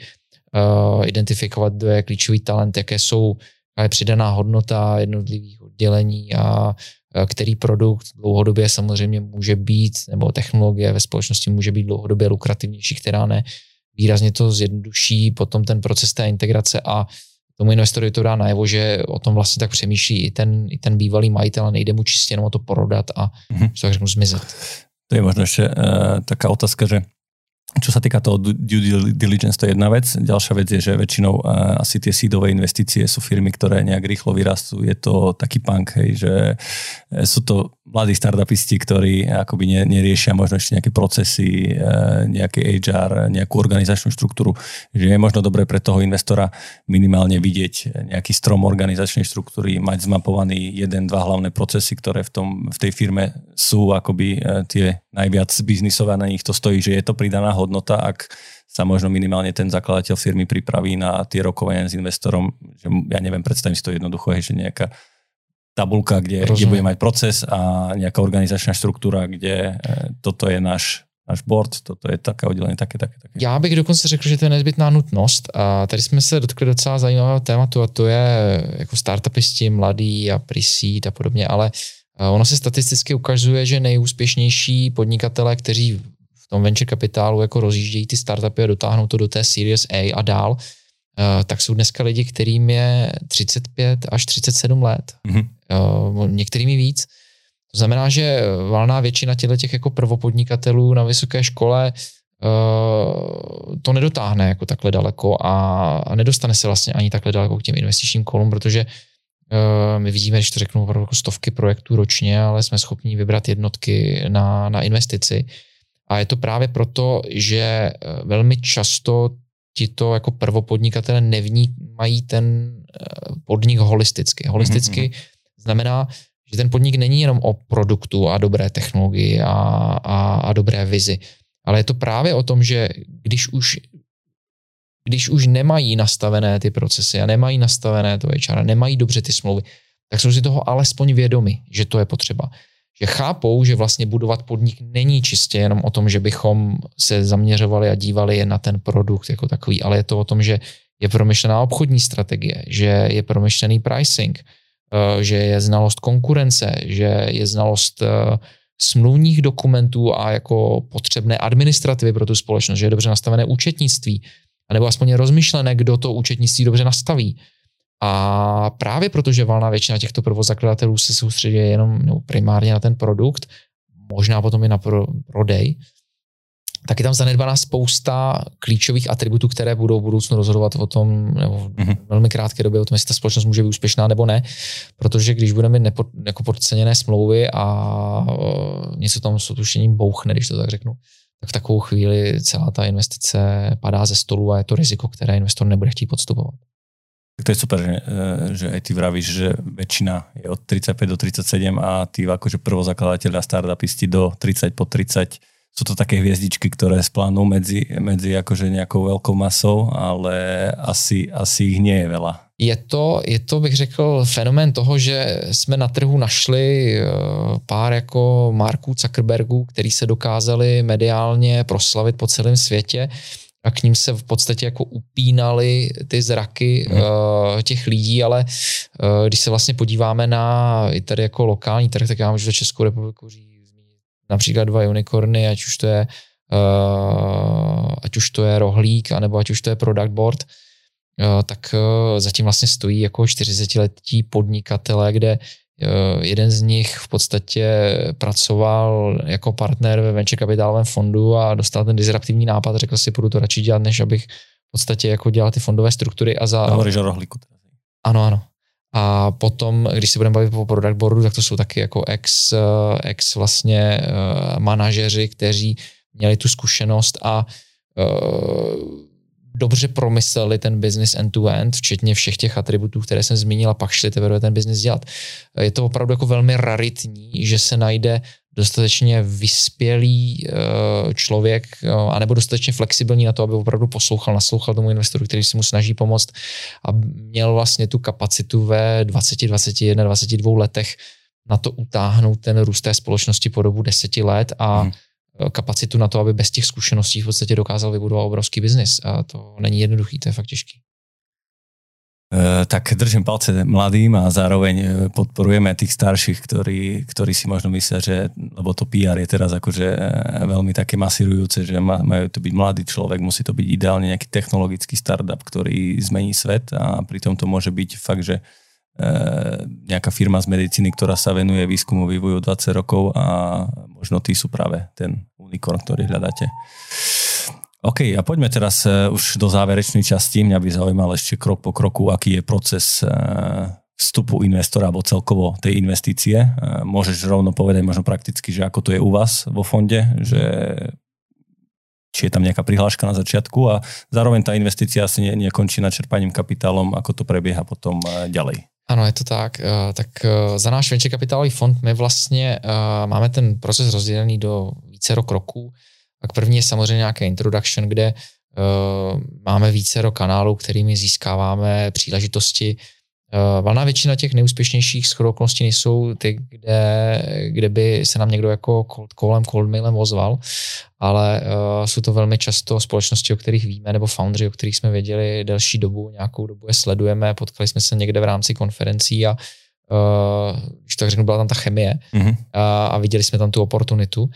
Speaker 1: uh, identifikovat, kdo je klíčový talent, jaké jsou je přidaná hodnota jednotlivých oddělení a který produkt dlouhodobě samozřejmě může být, nebo technologie ve společnosti může být dlouhodobě lukrativnější, která ne. Výrazně to zjednoduší potom ten proces té integrace a tomu investorovi to dá najevo, že o tom vlastně tak přemýšlí i ten, i ten bývalý majitel a nejde mu čistě jenom o to prodat a mm-hmm. tak řeknu zmizet.
Speaker 2: To je možno ještě uh, taká otázka, že čo sa týka toho due diligence, to je jedna vec. Ďalšia vec je, že väčšinou uh, asi tie sídové investície sú firmy, ktoré nejak rýchlo vyrastú. Je to taký punk, hej, že e, sú to mladí startupisti, ktorí akoby ne, neriešia možno ešte nejaké procesy, uh, nejaký HR, nejakú organizačnú štruktúru. Že je možno dobré pre toho investora minimálne vidieť nejaký strom organizačnej štruktúry, mať zmapovaný jeden, dva hlavné procesy, ktoré v, tom, v tej firme sú akoby uh, tie najviac biznisové, na nich to stojí, že je to pridaná hodnota, ak sa možno minimálne ten zakladateľ firmy pripraví na tie rokovania s investorom, že ja neviem, predstavím si to jednoducho, že nejaká tabulka, kde, kde bude mať proces a nejaká organizačná štruktúra, kde e, toto je náš náš board, toto je také oddělení, také, také, také.
Speaker 1: Já bych dokonce řekl, že to je nezbytná nutnost a tady jsme se dotkli docela zajímavého tématu a to je jako startupisti, mladí a pre a podobně, ale ono se statisticky ukazuje, že nejúspěšnější podnikatele, kteří v tom venture kapitálu jako rozjíždějí ty startupy a dotáhnou to do té Series A a dál, tak jsou dneska lidi, kterým je 35 až 37 let. Mm-hmm. Některými víc. To znamená, že valná většina těchto těch jako prvopodnikatelů na vysoké škole eh, to nedotáhne jako takhle daleko a nedostane se vlastně ani takhle daleko k těm investičním kolům, protože my vidíme, když to řeknu, opravdu jako stovky projektů ročně, ale jsme schopni vybrat jednotky na, na investici. A je to právě proto, že eh, velmi často tito jako prvopodnikatele nevnímají ten eh, podnik holisticky. Holisticky mm-hmm. znamená, že ten podnik není jenom o produktu a dobré technologii a, a, a dobré vizi, ale je to právě o tom, že když už když už nemají nastavené ty procesy a nemají nastavené to HR, nemají dobře ty smlouvy, tak jsou si toho alespoň vědomi, že to je potřeba že chápou, že vlastně budovat podnik není čistě jenom o tom, že bychom se zaměřovali a dívali jen na ten produkt jako takový, ale je to o tom, že je promyšlená obchodní strategie, že je promyšlený pricing, eh, že je znalost konkurence, že je znalost eh, smluvních dokumentů a jako potřebné administrativy pro tu společnost, že je dobře nastavené účetnictví, anebo aspoň rozmyšlené, kdo to účetnictví dobře nastaví. A právě protože valná většina těchto prvozakladatelů se soustředí jenom no, primárně na ten produkt, možná potom i na pro, prodej, tak je tam zanedbaná spousta klíčových atributů, které budou v budoucnu rozhodovat o tom, nebo v mm-hmm. velmi krátké době o tom, jestli ta společnost může být úspěšná nebo ne. Protože když budeme mít nepo, jako podceněné smlouvy a uh, něco tam s otušením bouchne, když to tak řeknu, tak v takovou chvíli celá ta investice padá ze stolu a je to riziko, které investor nebude chtít podstupovat.
Speaker 2: Tak to je super, že, eh, že aj ty vravíš, že väčšina je od 35 do 37 a tí akože prvozakladateľia startupisti do 30 po 30 sú to také hviezdičky, ktoré splánú medzi, medzi akože nejakou veľkou masou, ale asi, asi ich nie je veľa.
Speaker 1: Je to, je to, bych řekl, fenomén toho, že jsme na trhu našli eh, pár jako Marků Zuckerbergů, který se dokázali mediálně proslavit po celém světě a k ním se v podstatě jako upínaly ty zraky hmm. uh, těch lidí, ale uh, když se vlastně podíváme na i tady jako lokální trh, tak já můžu za Českou republiku říct například dva unicorny, ať už to je uh, ať už to je rohlík, anebo ať už to je product board, uh, tak uh, zatím vlastně stojí jako 40-letí podnikatele, kde jeden z nich v podstatě pracoval jako partner ve venture kapitálovém fondu a dostal ten disruptivní nápad, řekl si, budu to radši dělat, než abych v podstatě jako dělal ty fondové struktury a za...
Speaker 2: Hovoríš o rohlíku.
Speaker 1: Ano, ano. A potom, když se budeme bavit o product boardu, tak to jsou taky jako ex, eh, ex vlastně uh, manažeři, kteří měli tu zkušenost a dobře promysleli ten business end-to-end, včetně všech těch atributů, které jsem zmínil a pak šli teprve ten business dělat. Je to opravdu jako velmi raritní, že se najde dostatečně vyspělý eh, člověk, eh, anebo dostatečně flexibilní na to, aby opravdu poslouchal, naslouchal tomu investoru, který si mu snaží pomoct a měl vlastně tu kapacitu ve 20, 21, 22 letech na to utáhnout ten růst té společnosti po dobu deseti let a hmm kapacitu na to, aby bez těch zkušeností v podstatě dokázal vybudovat obrovský biznis. A to není jednoduchý, to je fakt těžký.
Speaker 2: E, tak držím palce mladým a zároveň e, podporujeme tých starších, ktorí, ktorí si možno myslia, že, lebo to PR je teraz akože e, veľmi také masírujúce, že majú to byť mladý človek, musí to byť ideálne nejaký technologický startup, ktorý zmení svet a pritom to môže byť fakt, že nejaká firma z medicíny, ktorá sa venuje výskumu vývoju 20 rokov a možno tí sú práve ten unikorn, ktorý hľadáte. OK, a poďme teraz uh, už do záverečnej časti. Mňa by zaujímal ešte krok po kroku, aký je proces uh, vstupu investora alebo celkovo tej investície. Môžeš rovno povedať možno prakticky, že ako to je u vás vo fonde, že či je tam nejaká prihláška na začiatku a zároveň tá investícia asi ne, nekončí načerpaním kapitálom, ako to prebieha potom ďalej.
Speaker 1: Ano, je to tak. Tak za náš venture kapitálový fond my vlastně máme ten proces rozdělený do více kroků. Tak první je samozřejmě nějaké introduction, kde máme více kanálů, kterými získáváme příležitosti. Uh, valná většina těch nejúspěšnějších schodoklostí nejsou ty, kde, kde by se nám někdo jako cold callem, cold mailem ozval, ale uh, jsou to velmi často společnosti, o kterých víme, nebo foundry, o kterých jsme věděli delší dobu, nějakou dobu je sledujeme, potkali jsme se někde v rámci konferencí a uh, když tak řeknu, byla tam ta chemie mm-hmm. a, a viděli jsme tam tu oportunitu.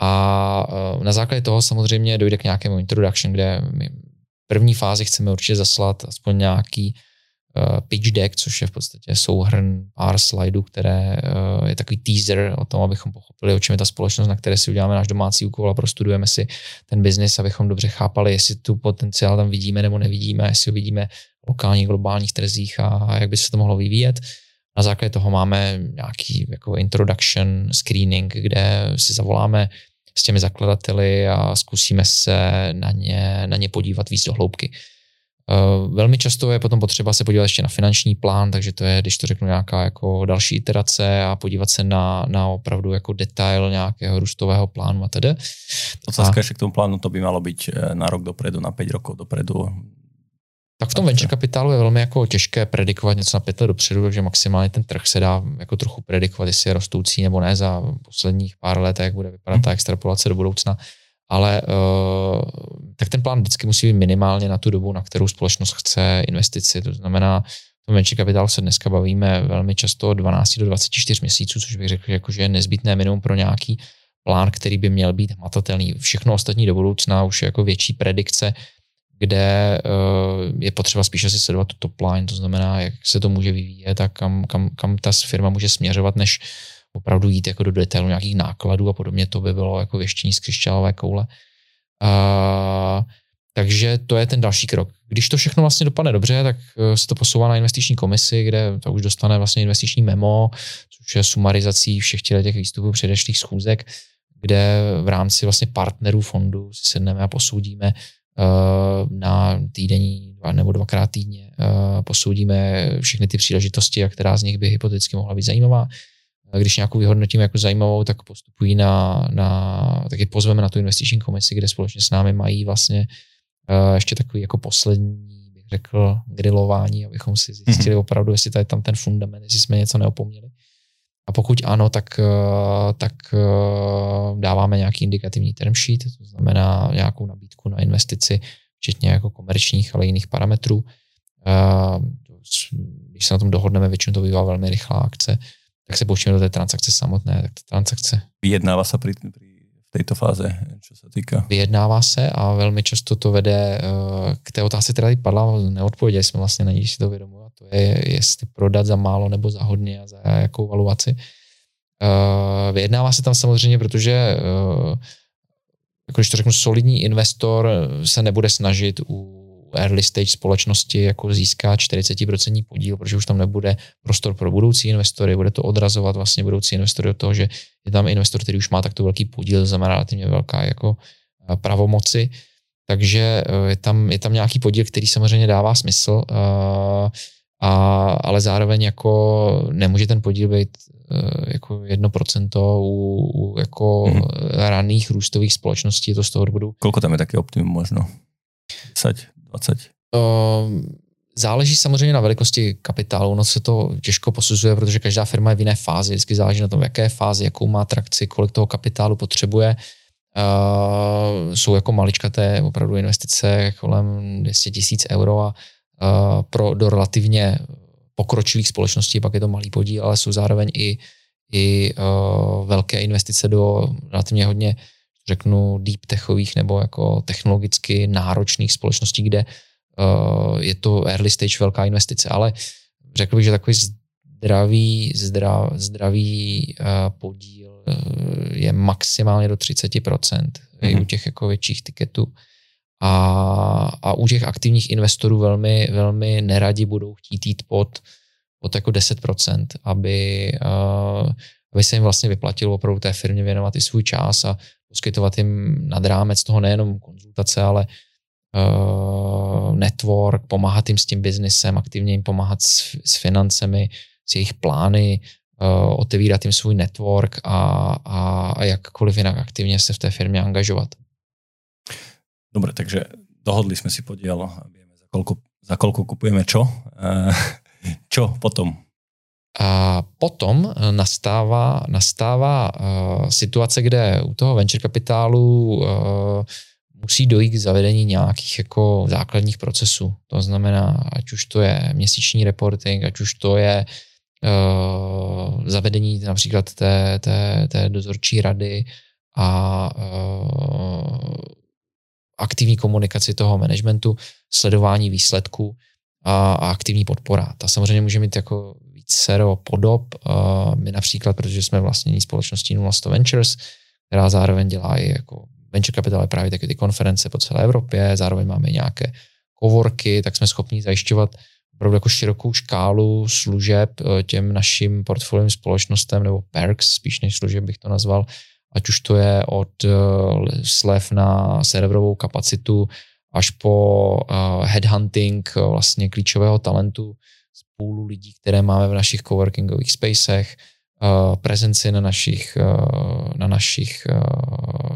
Speaker 1: A eh, na základě toho samozřejmě dojde k nějakému introduction, kde my v první fázi chceme určitě zaslat aspoň nějaký uh, pitch deck, což je v podstatě souhrn pár slajdů, které uh, je takový teaser o tom, abychom pochopili, o čem je ta společnost, na které si uděláme náš domácí úkol a prostudujeme si ten biznis, abychom dobře chápali, jestli tu potenciál tam vidíme nebo nevidíme, jestli ho vidíme v lokálních, globálních trzích a jak by se to mohlo vyvíjet. Na základě toho máme nějaký jako introduction screening, kde si zavoláme s těmi zakladateli a zkusíme se na ně, na ně podívat víc do hloubky. Eh, velmi často je potom potřeba se podívat ještě na finanční plán, takže to je, když to řeknu, nějaká jako další iterace a podívat se na, na opravdu jako detail nějakého růstového plánu a tedy.
Speaker 2: Otázka ještě k tomu plánu, to by malo být eh, na rok dopredu, na 5 rokov dopredu.
Speaker 1: Tak v tom venture kapitálu je velmi jako těžké predikovat něco na pět let dopředu, takže maximálně ten trh se dá jako trochu predikovat, jestli je rostoucí nebo ne za posledních pár let, jak bude vypadat ta extrapolace do budoucna. Ale uh, tak ten plán vždycky musí být minimálně na tu dobu, na kterou společnost chce investici. To znamená, v tom venture kapitálu se dneska bavíme velmi často od 12 do 24 měsíců, což bych řekl, jako, že je nezbytné minimum pro nějaký plán, který by měl být hmatatelný. Všechno ostatní do budoucna už je jako větší predikce, kde uh, je potřeba spíše si sledovat tu top line, to znamená, jak se to může vyvíjet a kam, kam, kam ta firma může směřovat, než opravdu jít jako do detailu nějakých nákladů a podobně, to by bylo jako věštění z křišťálové koule. Uh, takže to je ten další krok. Když to všechno vlastně dopadne dobře, tak eh, se to posouvá na investiční komisi, kde to už dostane vlastně investiční memo, což je sumarizací všech těch výstupů předešlých schůzek, kde v rámci vlastně partnerů fondu si sedneme a posoudíme, Eh, na týdenní nebo dvakrát týdně eh, posoudíme všechny ty příležitosti, a která z nich by hypoteticky mohla být zajímavá. Když nějakou vyhodnotíme jako zajímavou, tak postupují na, na taky pozveme na tu investiční komisi, kde společně s námi mají vlastně ještě takový jako poslední, bych řekl, grilování, abychom si zjistili mhm. opravdu, jestli tady tam ten fundament, jestli jsme něco neopomněli. A pokud ano, tak, eh, tak eh, dáváme nějaký indikativní term sheet, to znamená nějakou nabídku na investici, včetně jako komerčních, ale jiných parametrů. Když se na tom dohodneme, většinou to bývá velmi rychlá akce, tak se pouštíme do té transakce samotné, tak ta transakce.
Speaker 2: Vyjednává se při, této fáze, co se týká?
Speaker 1: Vyjednává se a velmi často to vede k té otázce, která tady padla, neodpověděli jsme vlastně na ní, si to vědomu to je, jestli prodat za málo nebo za hodně a za jakou valuaci. Uh, vyjednává se tam samozřejmě, protože uh, jako když to řeknu, solidní investor se nebude snažit u early stage společnosti jako získat 40% podíl, protože už tam nebude prostor pro budoucí investory, bude to odrazovat vlastně budoucí investory od toho, že je tam investor, který už má takto velký podíl, to znamená relativně velká jako pravomoci, takže je tam, je tam nějaký podíl, který samozřejmě dává smysl. Uh, a, ale zároveň jako nemůže ten podíl být jako jedno procento u, u jako mm. raných růstových společností, je to z toho důvodu.
Speaker 2: Kolko tam je taky optimum možno? 10, 20?
Speaker 1: Uh, záleží samozřejmě na velikosti kapitálu, no se to těžko posuzuje, protože každá firma je v jiné fázi, vždycky záleží na tom, v jaké fázi, jakou má trakci, kolik toho kapitálu potřebuje. Uh, jsou jako maličkaté opravdu investice kolem 200 tisíc euro a pro, do relativně pokročilých společností, pak je to malý podíl, ale jsou zároveň i, i uh, velké investice do relativně hodně, řeknu, deep techových nebo jako technologicky náročných společností, kde uh, je to early stage velká investice, ale řekl bych, že takový zdravý, zdrav, zdravý uh, podíl uh, je maximálně do 30% mm-hmm. u těch jako větších tiketů. A, a u těch aktivních investorů velmi, velmi neradi budou chtít jít pod, pod jako 10%, aby, uh, aby se jim vlastně vyplatilo opravdu té firmě věnovat i svůj čas a poskytovat jim nad rámec toho nejenom konzultace, ale uh, network, pomáhat jim s tím biznesem, aktivně jim pomáhat s, s financemi, s jejich plány, uh, otevírat jim svůj network a, a, a jakkoliv jinak aktivně se v té firmě angažovat.
Speaker 2: Dobre, takže dohodli sme si podiel, vieme za koľko, za koľko kupujeme čo. Uh, čo potom?
Speaker 1: A potom nastává, nastává uh, situace, kde u toho venture kapitálu uh, musí dojít k zavedení nějakých jako základních procesů. To znamená, ať už to je měsíční reporting, ať už to je uh, zavedení například té, té, té dozorčí rady a uh, aktivní komunikaci toho managementu, sledování výsledků a, a aktivní podpora. Ta samozřejmě může mít jako vícero podob. Uh, my například, protože jsme vlastnění společností 0100 Ventures, která zároveň dělá i jako venture capital právě taky ty konference po celé Evropě, zároveň máme nějaké coworky, tak jsme schopni zajišťovat opravdu jako širokou škálu služeb eh, těm našim portfoliovým společnostem nebo perks, spíš než služeb bych to nazval, ať už to je od eh, slev na serverovou kapacitu až po eh, headhunting vlastně klíčového talentu půlu lidí, které máme v našich coworkingových spacech, prezenci na našich, na našich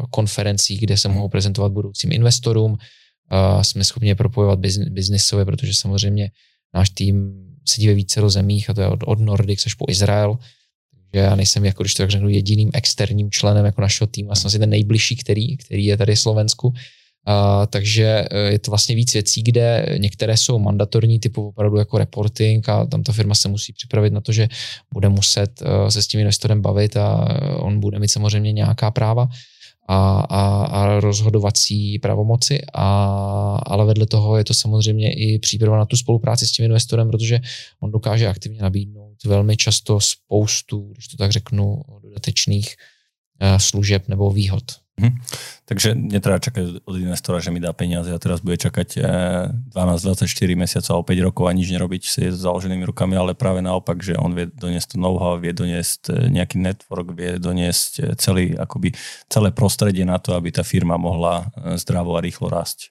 Speaker 1: konferencích, kde se mohou prezentovat budoucím investorům. Jsme schopni propojovat biznisově, protože samozřejmě náš tým sedí ve více zemích a to je od, od Nordics až po Izrael. Takže já nejsem, jako když to tak řeknu, jediným externím členem jako našeho týmu, já jsem asi ten nejbližší, který, který je tady v Slovensku. Uh, takže e, je to vlastně víc věcí, kde některé jsou mandatorní, typu opravdu jako reporting a tam ta firma se musí připravit na to, že bude muset uh, se s tím investorem bavit a on bude mít samozřejmě nějaká práva a, a, a rozhodovací pravomoci, a, ale vedle toho je to samozřejmě i příprava na tu spolupráci s tím investorem, protože on dokáže aktivně nabídnout velmi často spoustu, když to tak řeknu, dodatečných uh, služeb nebo výhod.
Speaker 2: Mhm. Takže netreba čakať od investora, že mi dá peniaze a teraz bude čakať 12-24 eh, mesiacov alebo 5 rokov a nič nerobiť si s založenými rukami, ale práve naopak, že on vie doniesť to know-how, vie doniesť eh, nejaký network, vie doniesť eh, celý, akoby, celé prostredie na to, aby tá firma mohla zdravo a rýchlo rásť.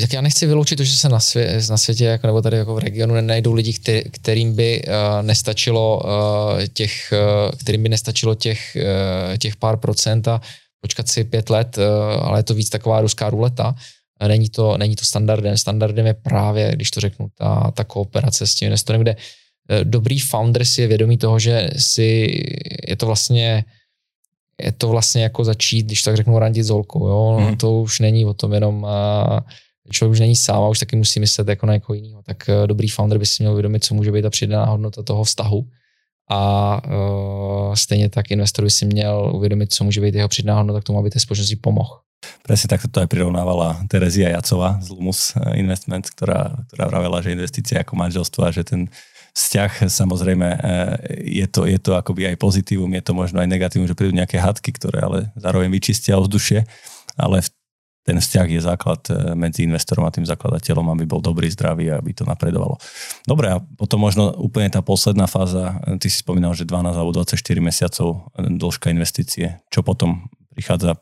Speaker 1: Tak já nechci vyloučit to, že se na, svě, na světě jako, nebo tady jako v regionu nenajdou lidi, který, kterým by uh, nestačilo uh, těch, uh, kterým by nestačilo těch, uh, těch pár procent a počkat si pět let, eh, ale je to víc taková ruská ruleta. Není to, není to standardem. Standardem je právě, když to řeknu, ta, ta kooperace s tím investorem, kde eh, dobrý founder si je vědomý toho, že si je to vlastně je to vlastně jako začít, když tak řeknu, randit s holkou, jo? Mm. to už není o tom jenom a člověk už není sám a už taky musí myslet jako na někoho jiného. Tak eh, dobrý founder by si měl vědomit, co může být ta přidaná hodnota toho vztahu a uh, stejně tak investor by si měl uvědomit, co může být jeho přidaná hodnota k tomu, aby té společnosti pomohl.
Speaker 2: Presne takto to aj prirovnávala Terezia Jacová z Lumus Investment, ktorá, ktorá vravela, že investície ako manželstvo a že ten vzťah samozrejme e, je to, je to akoby aj pozitívum, je to možno aj negatívum, že prídu nejaké hadky, ktoré ale zároveň vyčistia ovzdušie, ale v ten vzťah je základ eh, medzi investorom a tým zakladateľom, aby bol dobrý, zdravý a aby to napredovalo. Dobre, a potom možno úplne tá posledná fáza, eh, ty si spomínal, že 12 alebo 24 mesiacov eh, dĺžka investície. Čo potom prichádza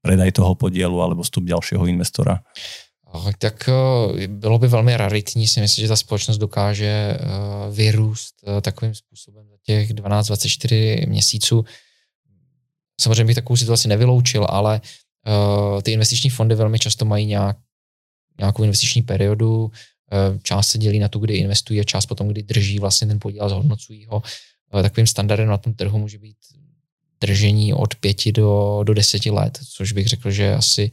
Speaker 2: predaj toho podielu alebo vstup ďalšieho investora?
Speaker 1: Tak bylo by velmi raritní si myslím, že ta společnost dokáže vyrůst takovým způsobem za těch 12-24 měsíců. Samozřejmě bych takovou situaci nevyloučil, ale Uh, ty investiční fondy velmi často mají nějak, nějakou investiční periodu, uh, část se dělí na to, kdy investují a část potom, kdy drží vlastně ten podíl a zhodnocují ho. Uh, takovým standardem na tom trhu může být držení od pěti do, do deseti let, což bych řekl, že asi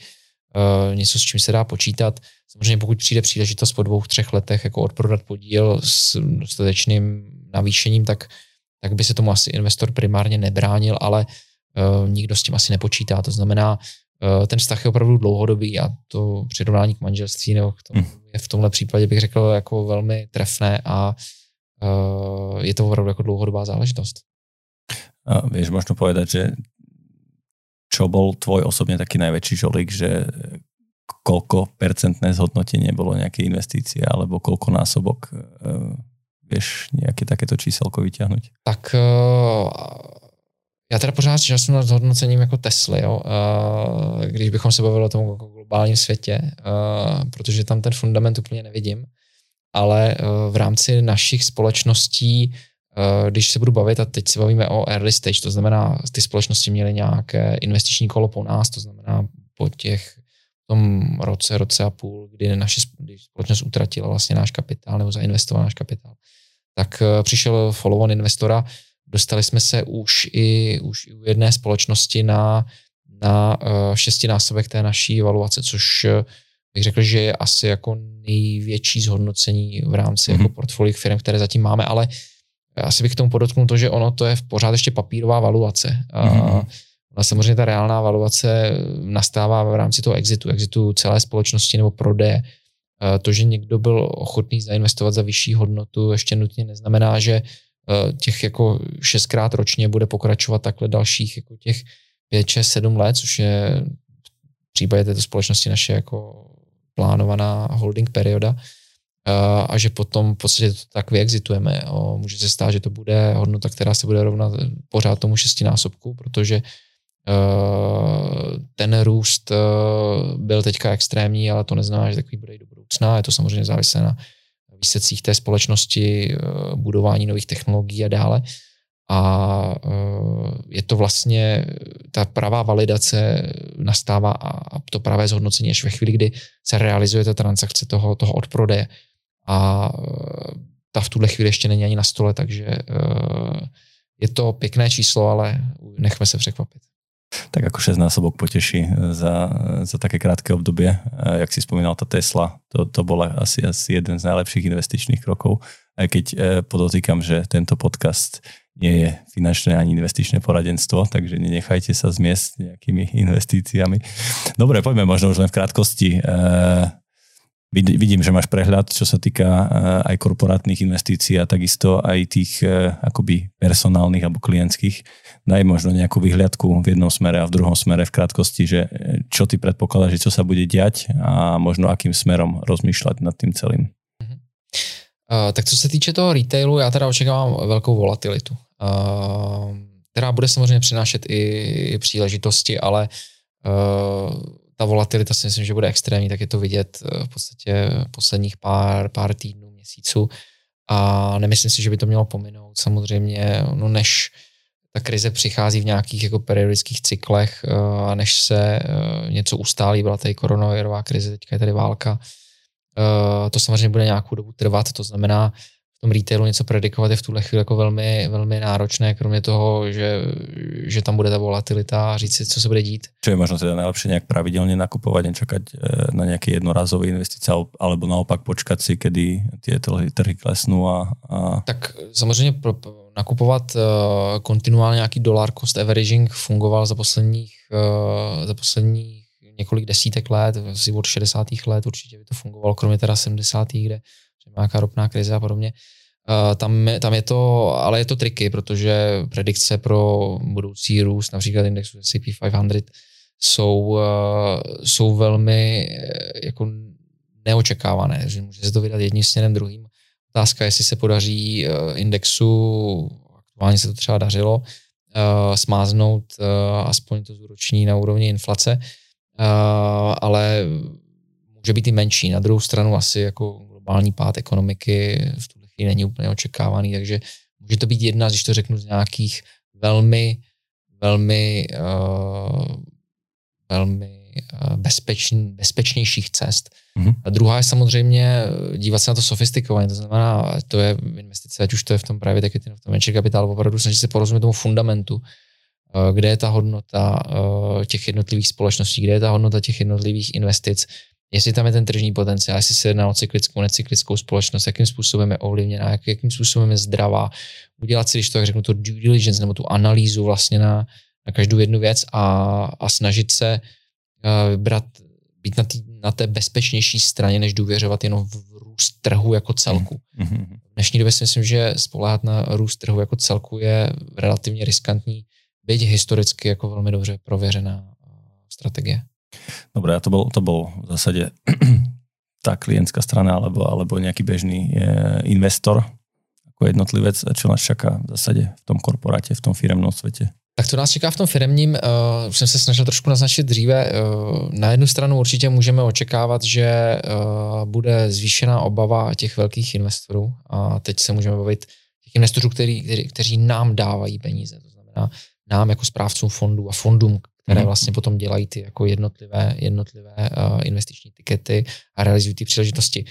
Speaker 1: něco, s čím se dá počítat. Samozřejmě pokud přijde příležitost po dvou, třech letech jako odprodat podíl s dostatečným navýšením, tak, tak by se tomu asi investor primárně nebránil, ale nikdo s tím asi nepočítá. To znamená, ten vztah je opravdu dlouhodobý a to přirovnání k manželství nebo k tomu, hmm. je v tomhle případě bych řekl jako velmi trefné a uh, je to opravdu jako dlouhodobá záležitost.
Speaker 2: A vieš možno povedať, že čo bol tvoj osobne taký najväčší žolík, že koľko percentné zhodnotenie bolo nejaké investície alebo koľko násobok vieš nejaké takéto číselko vyťahnuť?
Speaker 1: Tak já teda pořád času nad hodnocením jako Tesly, jo, když bychom se bavili o tom jako globálním světě, protože tam ten fundament úplně nevidím, ale uh, v rámci našich společností Eh, když se budu bavit, a teď se bavíme o early stage, to znamená, ty společnosti měly nějaké investiční kolo po nás, to znamená po těch tom roce, roce a půl, kdy naše společnost utratila vlastně náš kapitál nebo zainvestovala náš kapitál, tak eh, přišel follow-on investora, dostali jsme se už i, už i u jedné společnosti na, na uh, šestinásobek té naší evaluace, což bych řekl, že je asi jako největší zhodnocení v rámci mm-hmm. jako portfolio firm, které zatím máme, ale asi bych k tomu podotknul to, že ono to je v pořád ještě papírová valuace. Mm-hmm. A samozřejmě ta reálná valuace nastává v rámci toho exitu, exitu celé společnosti nebo prodeje. To, že někdo byl ochotný zainvestovat za vyšší hodnotu, ještě nutně neznamená, že těch jako šestkrát ročně bude pokračovat takhle dalších jako těch pět, šest, sedm let, což je v případě této společnosti naše jako plánovaná holding perioda a že potom v podstatě to tak vyexitujeme. Může se stát, že to bude hodnota, která se bude rovnat pořád tomu šestinásobku, protože ten růst byl teďka extrémní, ale to neznamená, že takový bude i do budoucna. Je to samozřejmě závislé na výsledcích té společnosti, budování nových technologií a dále. A je to vlastně, ta pravá validace nastává a to pravé zhodnocení až ve chvíli, kdy se realizuje ta transakce toho, toho odprodeje a eh, ta v tuhle chvíli ještě není ani na stole, takže eh, je to pěkné číslo, ale nechme se překvapit.
Speaker 2: Tak jako 6 násobok poteší za, za také krátké obdobie. Jak si spomínal, ta Tesla, to, to bol asi, asi jeden z najlepších investičných krokov. Aj keď eh, podotýkam, že tento podcast nie je finančné ani investičné poradenstvo, takže nenechajte sa zmiesť nejakými investíciami. Dobre, poďme možno už len v krátkosti vidím, že máš prehľad, čo sa týka eh, aj korporátnych investícií a takisto aj tých akoby personálnych alebo klientských. Daj možno nejakú vyhliadku v jednom smere a v druhom smere v krátkosti, že eh, čo ty predpokladáš, že čo sa bude diať a možno akým smerom rozmýšľať nad tým celým.
Speaker 1: Uh, tak co se týče toho retailu, já teda očekávám velkou volatilitu, uh, která bude samozřejmě přinášet i, i příležitosti, ale uh, ta volatilita si myslím, že bude extrémní, tak je to vidět eh, v podstatě posledních pár, pár týdnů, měsíců a nemyslím si, že by to mělo pominout. Samozřejmě, no než ta krize přichází v nějakých jako periodických cyklech eh, a než se eh, něco ustálí, byla tady koronavirová krize, teďka je tady válka, to samozřejmě bude nějakou dobu trvat, to znamená, tom retailu něco predikovat je v tuhle chvíli jako velmi, velmi náročné, kromě toho, že, že tam bude ta volatilita a říct si, co se bude dít.
Speaker 2: Čo je možno teda najlepšie nejak pravidelne nakupovať, nečakať e, na nejaké jednorazové investície, alebo naopak počkať si, kedy tie trhy klesnú a, a...
Speaker 1: Tak samozřejmě pro, nakupovat uh, kontinuálně nějaký dollar cost averaging fungoval za posledních, uh, za posledních několik desítek let, asi od 60. let určitě by to fungovalo, kromě teda 70. kde nějaká ropná krize a podobně. Uh, tam, tam je to, ale je to triky, protože predikce pro budoucí růst, například indexu S&P 500, jsou, jsou velmi jako neočekávané, že může se to vydat jedním směrem druhým. Otázka, jestli se podaří uh, indexu, aktuálně se to třeba dařilo, uh, smáznout uh, aspoň to zúroční na úrovni inflace, ale může být i menší. Na druhou stranu asi jako globální pád ekonomiky v tuhle chvíli není úplně očekávaný, takže může to být jedna, když to řeknu, z nějakých velmi, velmi, velmi uh, bezpečný, bezpečnějších cest. Mm-hmm. A druhá je samozřejmě eh, dívat se na to sofistikovaně, to znamená, to je investice, ať už to je v tom private equity, v tom venture capital, opravdu snažit se porozumět tomu fundamentu, kde je ta hodnota těch jednotlivých společností, kde je ta hodnota těch jednotlivých investic, jestli tam je ten tržní potenciál, jestli se jedná o cyklickou, necyklickou společnost, jakým způsobem je ovlivněná, jak, jakým způsobem je zdravá, udělat si, když to tak řeknu, to due diligence nebo tu analýzu vlastně na, na každou jednu věc a, a snažit se uh, vybrat, být na, tý, na té bezpečnější straně, než důvěřovat jenom v růst trhu jako celku. Mm-hmm. V dnešní době si myslím, že spoléhat na růst trhu jako celku je relativně riskantní, byť historicky jako velmi dobře prověřená strategie.
Speaker 2: Dobre, a to bol, to bol v zásade tá klientská strana alebo, alebo nejaký bežný e, investor ako jednotlivec, čo nás čaká v zásade v tom korporáte, v tom firemnom svete?
Speaker 1: Tak to nás čeká v tom firmním, uh, už jsem se snažil trošku naznačit dříve, uh, na jednu stranu určitě můžeme očekávat, že uh, bude zvýšená obava těch velkých investorů a teď se můžeme bavit těch investorů, který, který, kteří nám dávají peníze, to znamená nám jako správcům fondů a fondům, které mhm. vlastně potom dělají ty jako jednotlivé, jednotlivé uh, investiční tikety a realizují ty příležitosti.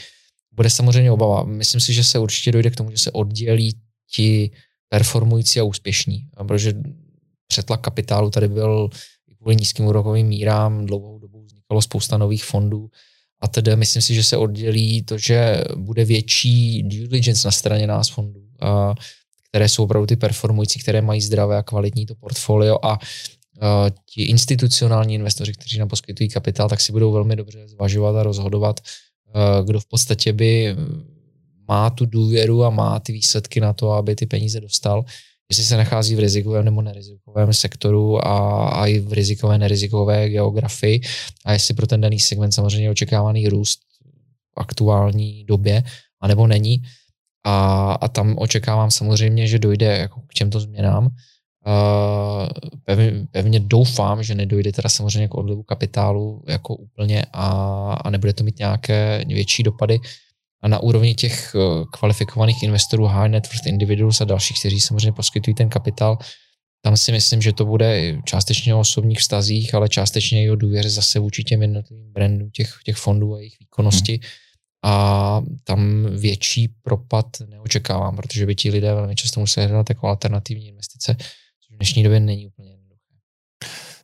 Speaker 1: Bude samozřejmě obava. Myslím si, že se určitě dojde k tomu, že se oddělí ti performující a úspěšní, protože přetlak kapitálu tady byl kvůli nízkým úrokovým mírám, dlouhou dobu vznikalo spousta nových fondů. A tedy myslím si, že se oddělí to, že bude větší due diligence na straně nás fondů, uh, které jsou opravdu ty performující, které mají zdravé a kvalitní to portfolio a uh, ti institucionální investoři, kteří nám poskytují kapitál, tak si budou velmi dobře zvažovat a rozhodovat, uh, kdo v podstatě by má tu důvěru a má ty výsledky na to, aby ty peníze dostal, jestli se nachází v rizikovém nebo nerizikovém sektoru a, a i v rizikové, nerizikové geografii a jestli pro ten daný segment samozřejmě očekávaný růst v aktuální době, anebo není. A, a tam očekávám samozřejmě, že dojde jako k těmto změnám. Uh, pevně, pevně doufám, že nedojde teda samozřejmě k odlivu kapitálu jako úplně a, a nebude to mít nějaké větší dopady a na úrovni těch uh, kvalifikovaných investorů, high net worth individuals a dalších, kteří samozřejmě poskytují ten kapitál, tam si myslím, že to bude částečně o osobních vztazích, ale částečně i o důvěře zase vůči těm jednotlivým brandům těch, těch fondů a jejich výkonnosti. Hmm. A tam větší propad neočekávám, protože by ti lidé velmi často museli hledat jako alternativní investice, v dnešní době není úplně jednoduché.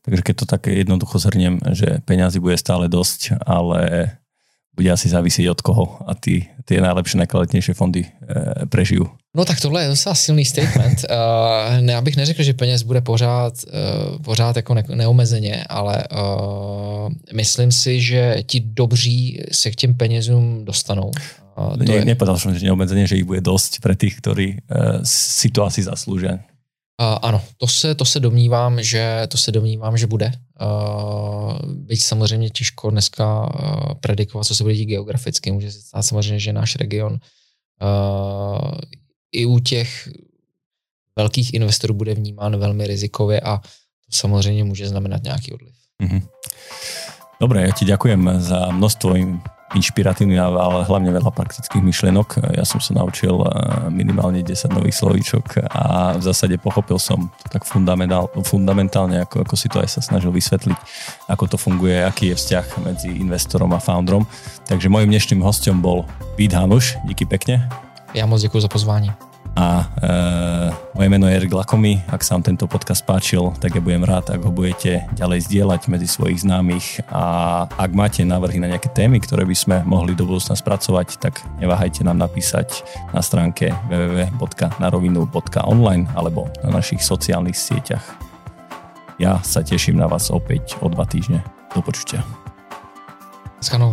Speaker 2: Takže keď to tak jednoducho zhrniem, že peňazí bude stále dosť, ale bude asi závisieť od koho a ty, ty najlepšie, najkvalitnější fondy e, prežijú.
Speaker 1: No tak tohle je docela silný statement. uh, ne, abych neřekl, že peněz bude pořád, uh, pořád jako ne, neomezeně, ale uh, myslím si, že ti dobří se k těm penězům dostanou.
Speaker 2: Uh, to ne, je... Nepovedal som, že neomezeně, že ich bude dosť pre tých, ktorí uh, si to asi zaslúžia.
Speaker 1: Uh, ano, to se, to se domnívám, že to se domnívám, že bude. Uh, byť samozřejmě těžko dneska uh, predikovat, co se bude dít geograficky. Může se stát samozřejmě, že náš region uh, i u těch velkých investorů bude vnímán velmi rizikově a to samozřejmě může znamenat nějaký odliv. Mm-hmm.
Speaker 2: Dobre, ja ti ďakujem za množstvo inšpiratívny, ale hlavne veľa praktických myšlienok. Ja som sa naučil eh, minimálne 10 nových slovíčok a v zásade pochopil som to tak fundamentál, fundamentálne, ako, ako si to aj sa snažil vysvetliť, ako to funguje, aký je vzťah medzi investorom a founderom. Takže mojím dnešným hostom bol Vít Hanuš. Díky pekne.
Speaker 1: Ja moc ďakujem za pozvání
Speaker 2: a e, moje meno je Erik Lakomi. Ak sa vám tento podcast páčil, tak ja budem rád, ak ho budete ďalej zdieľať medzi svojich známych a ak máte návrhy na nejaké témy, ktoré by sme mohli do budúcna spracovať, tak neváhajte nám napísať na stránke www.narovinu.online alebo na našich sociálnych sieťach. Ja sa teším na vás opäť o dva týždne. Do počutia.
Speaker 1: Schanou.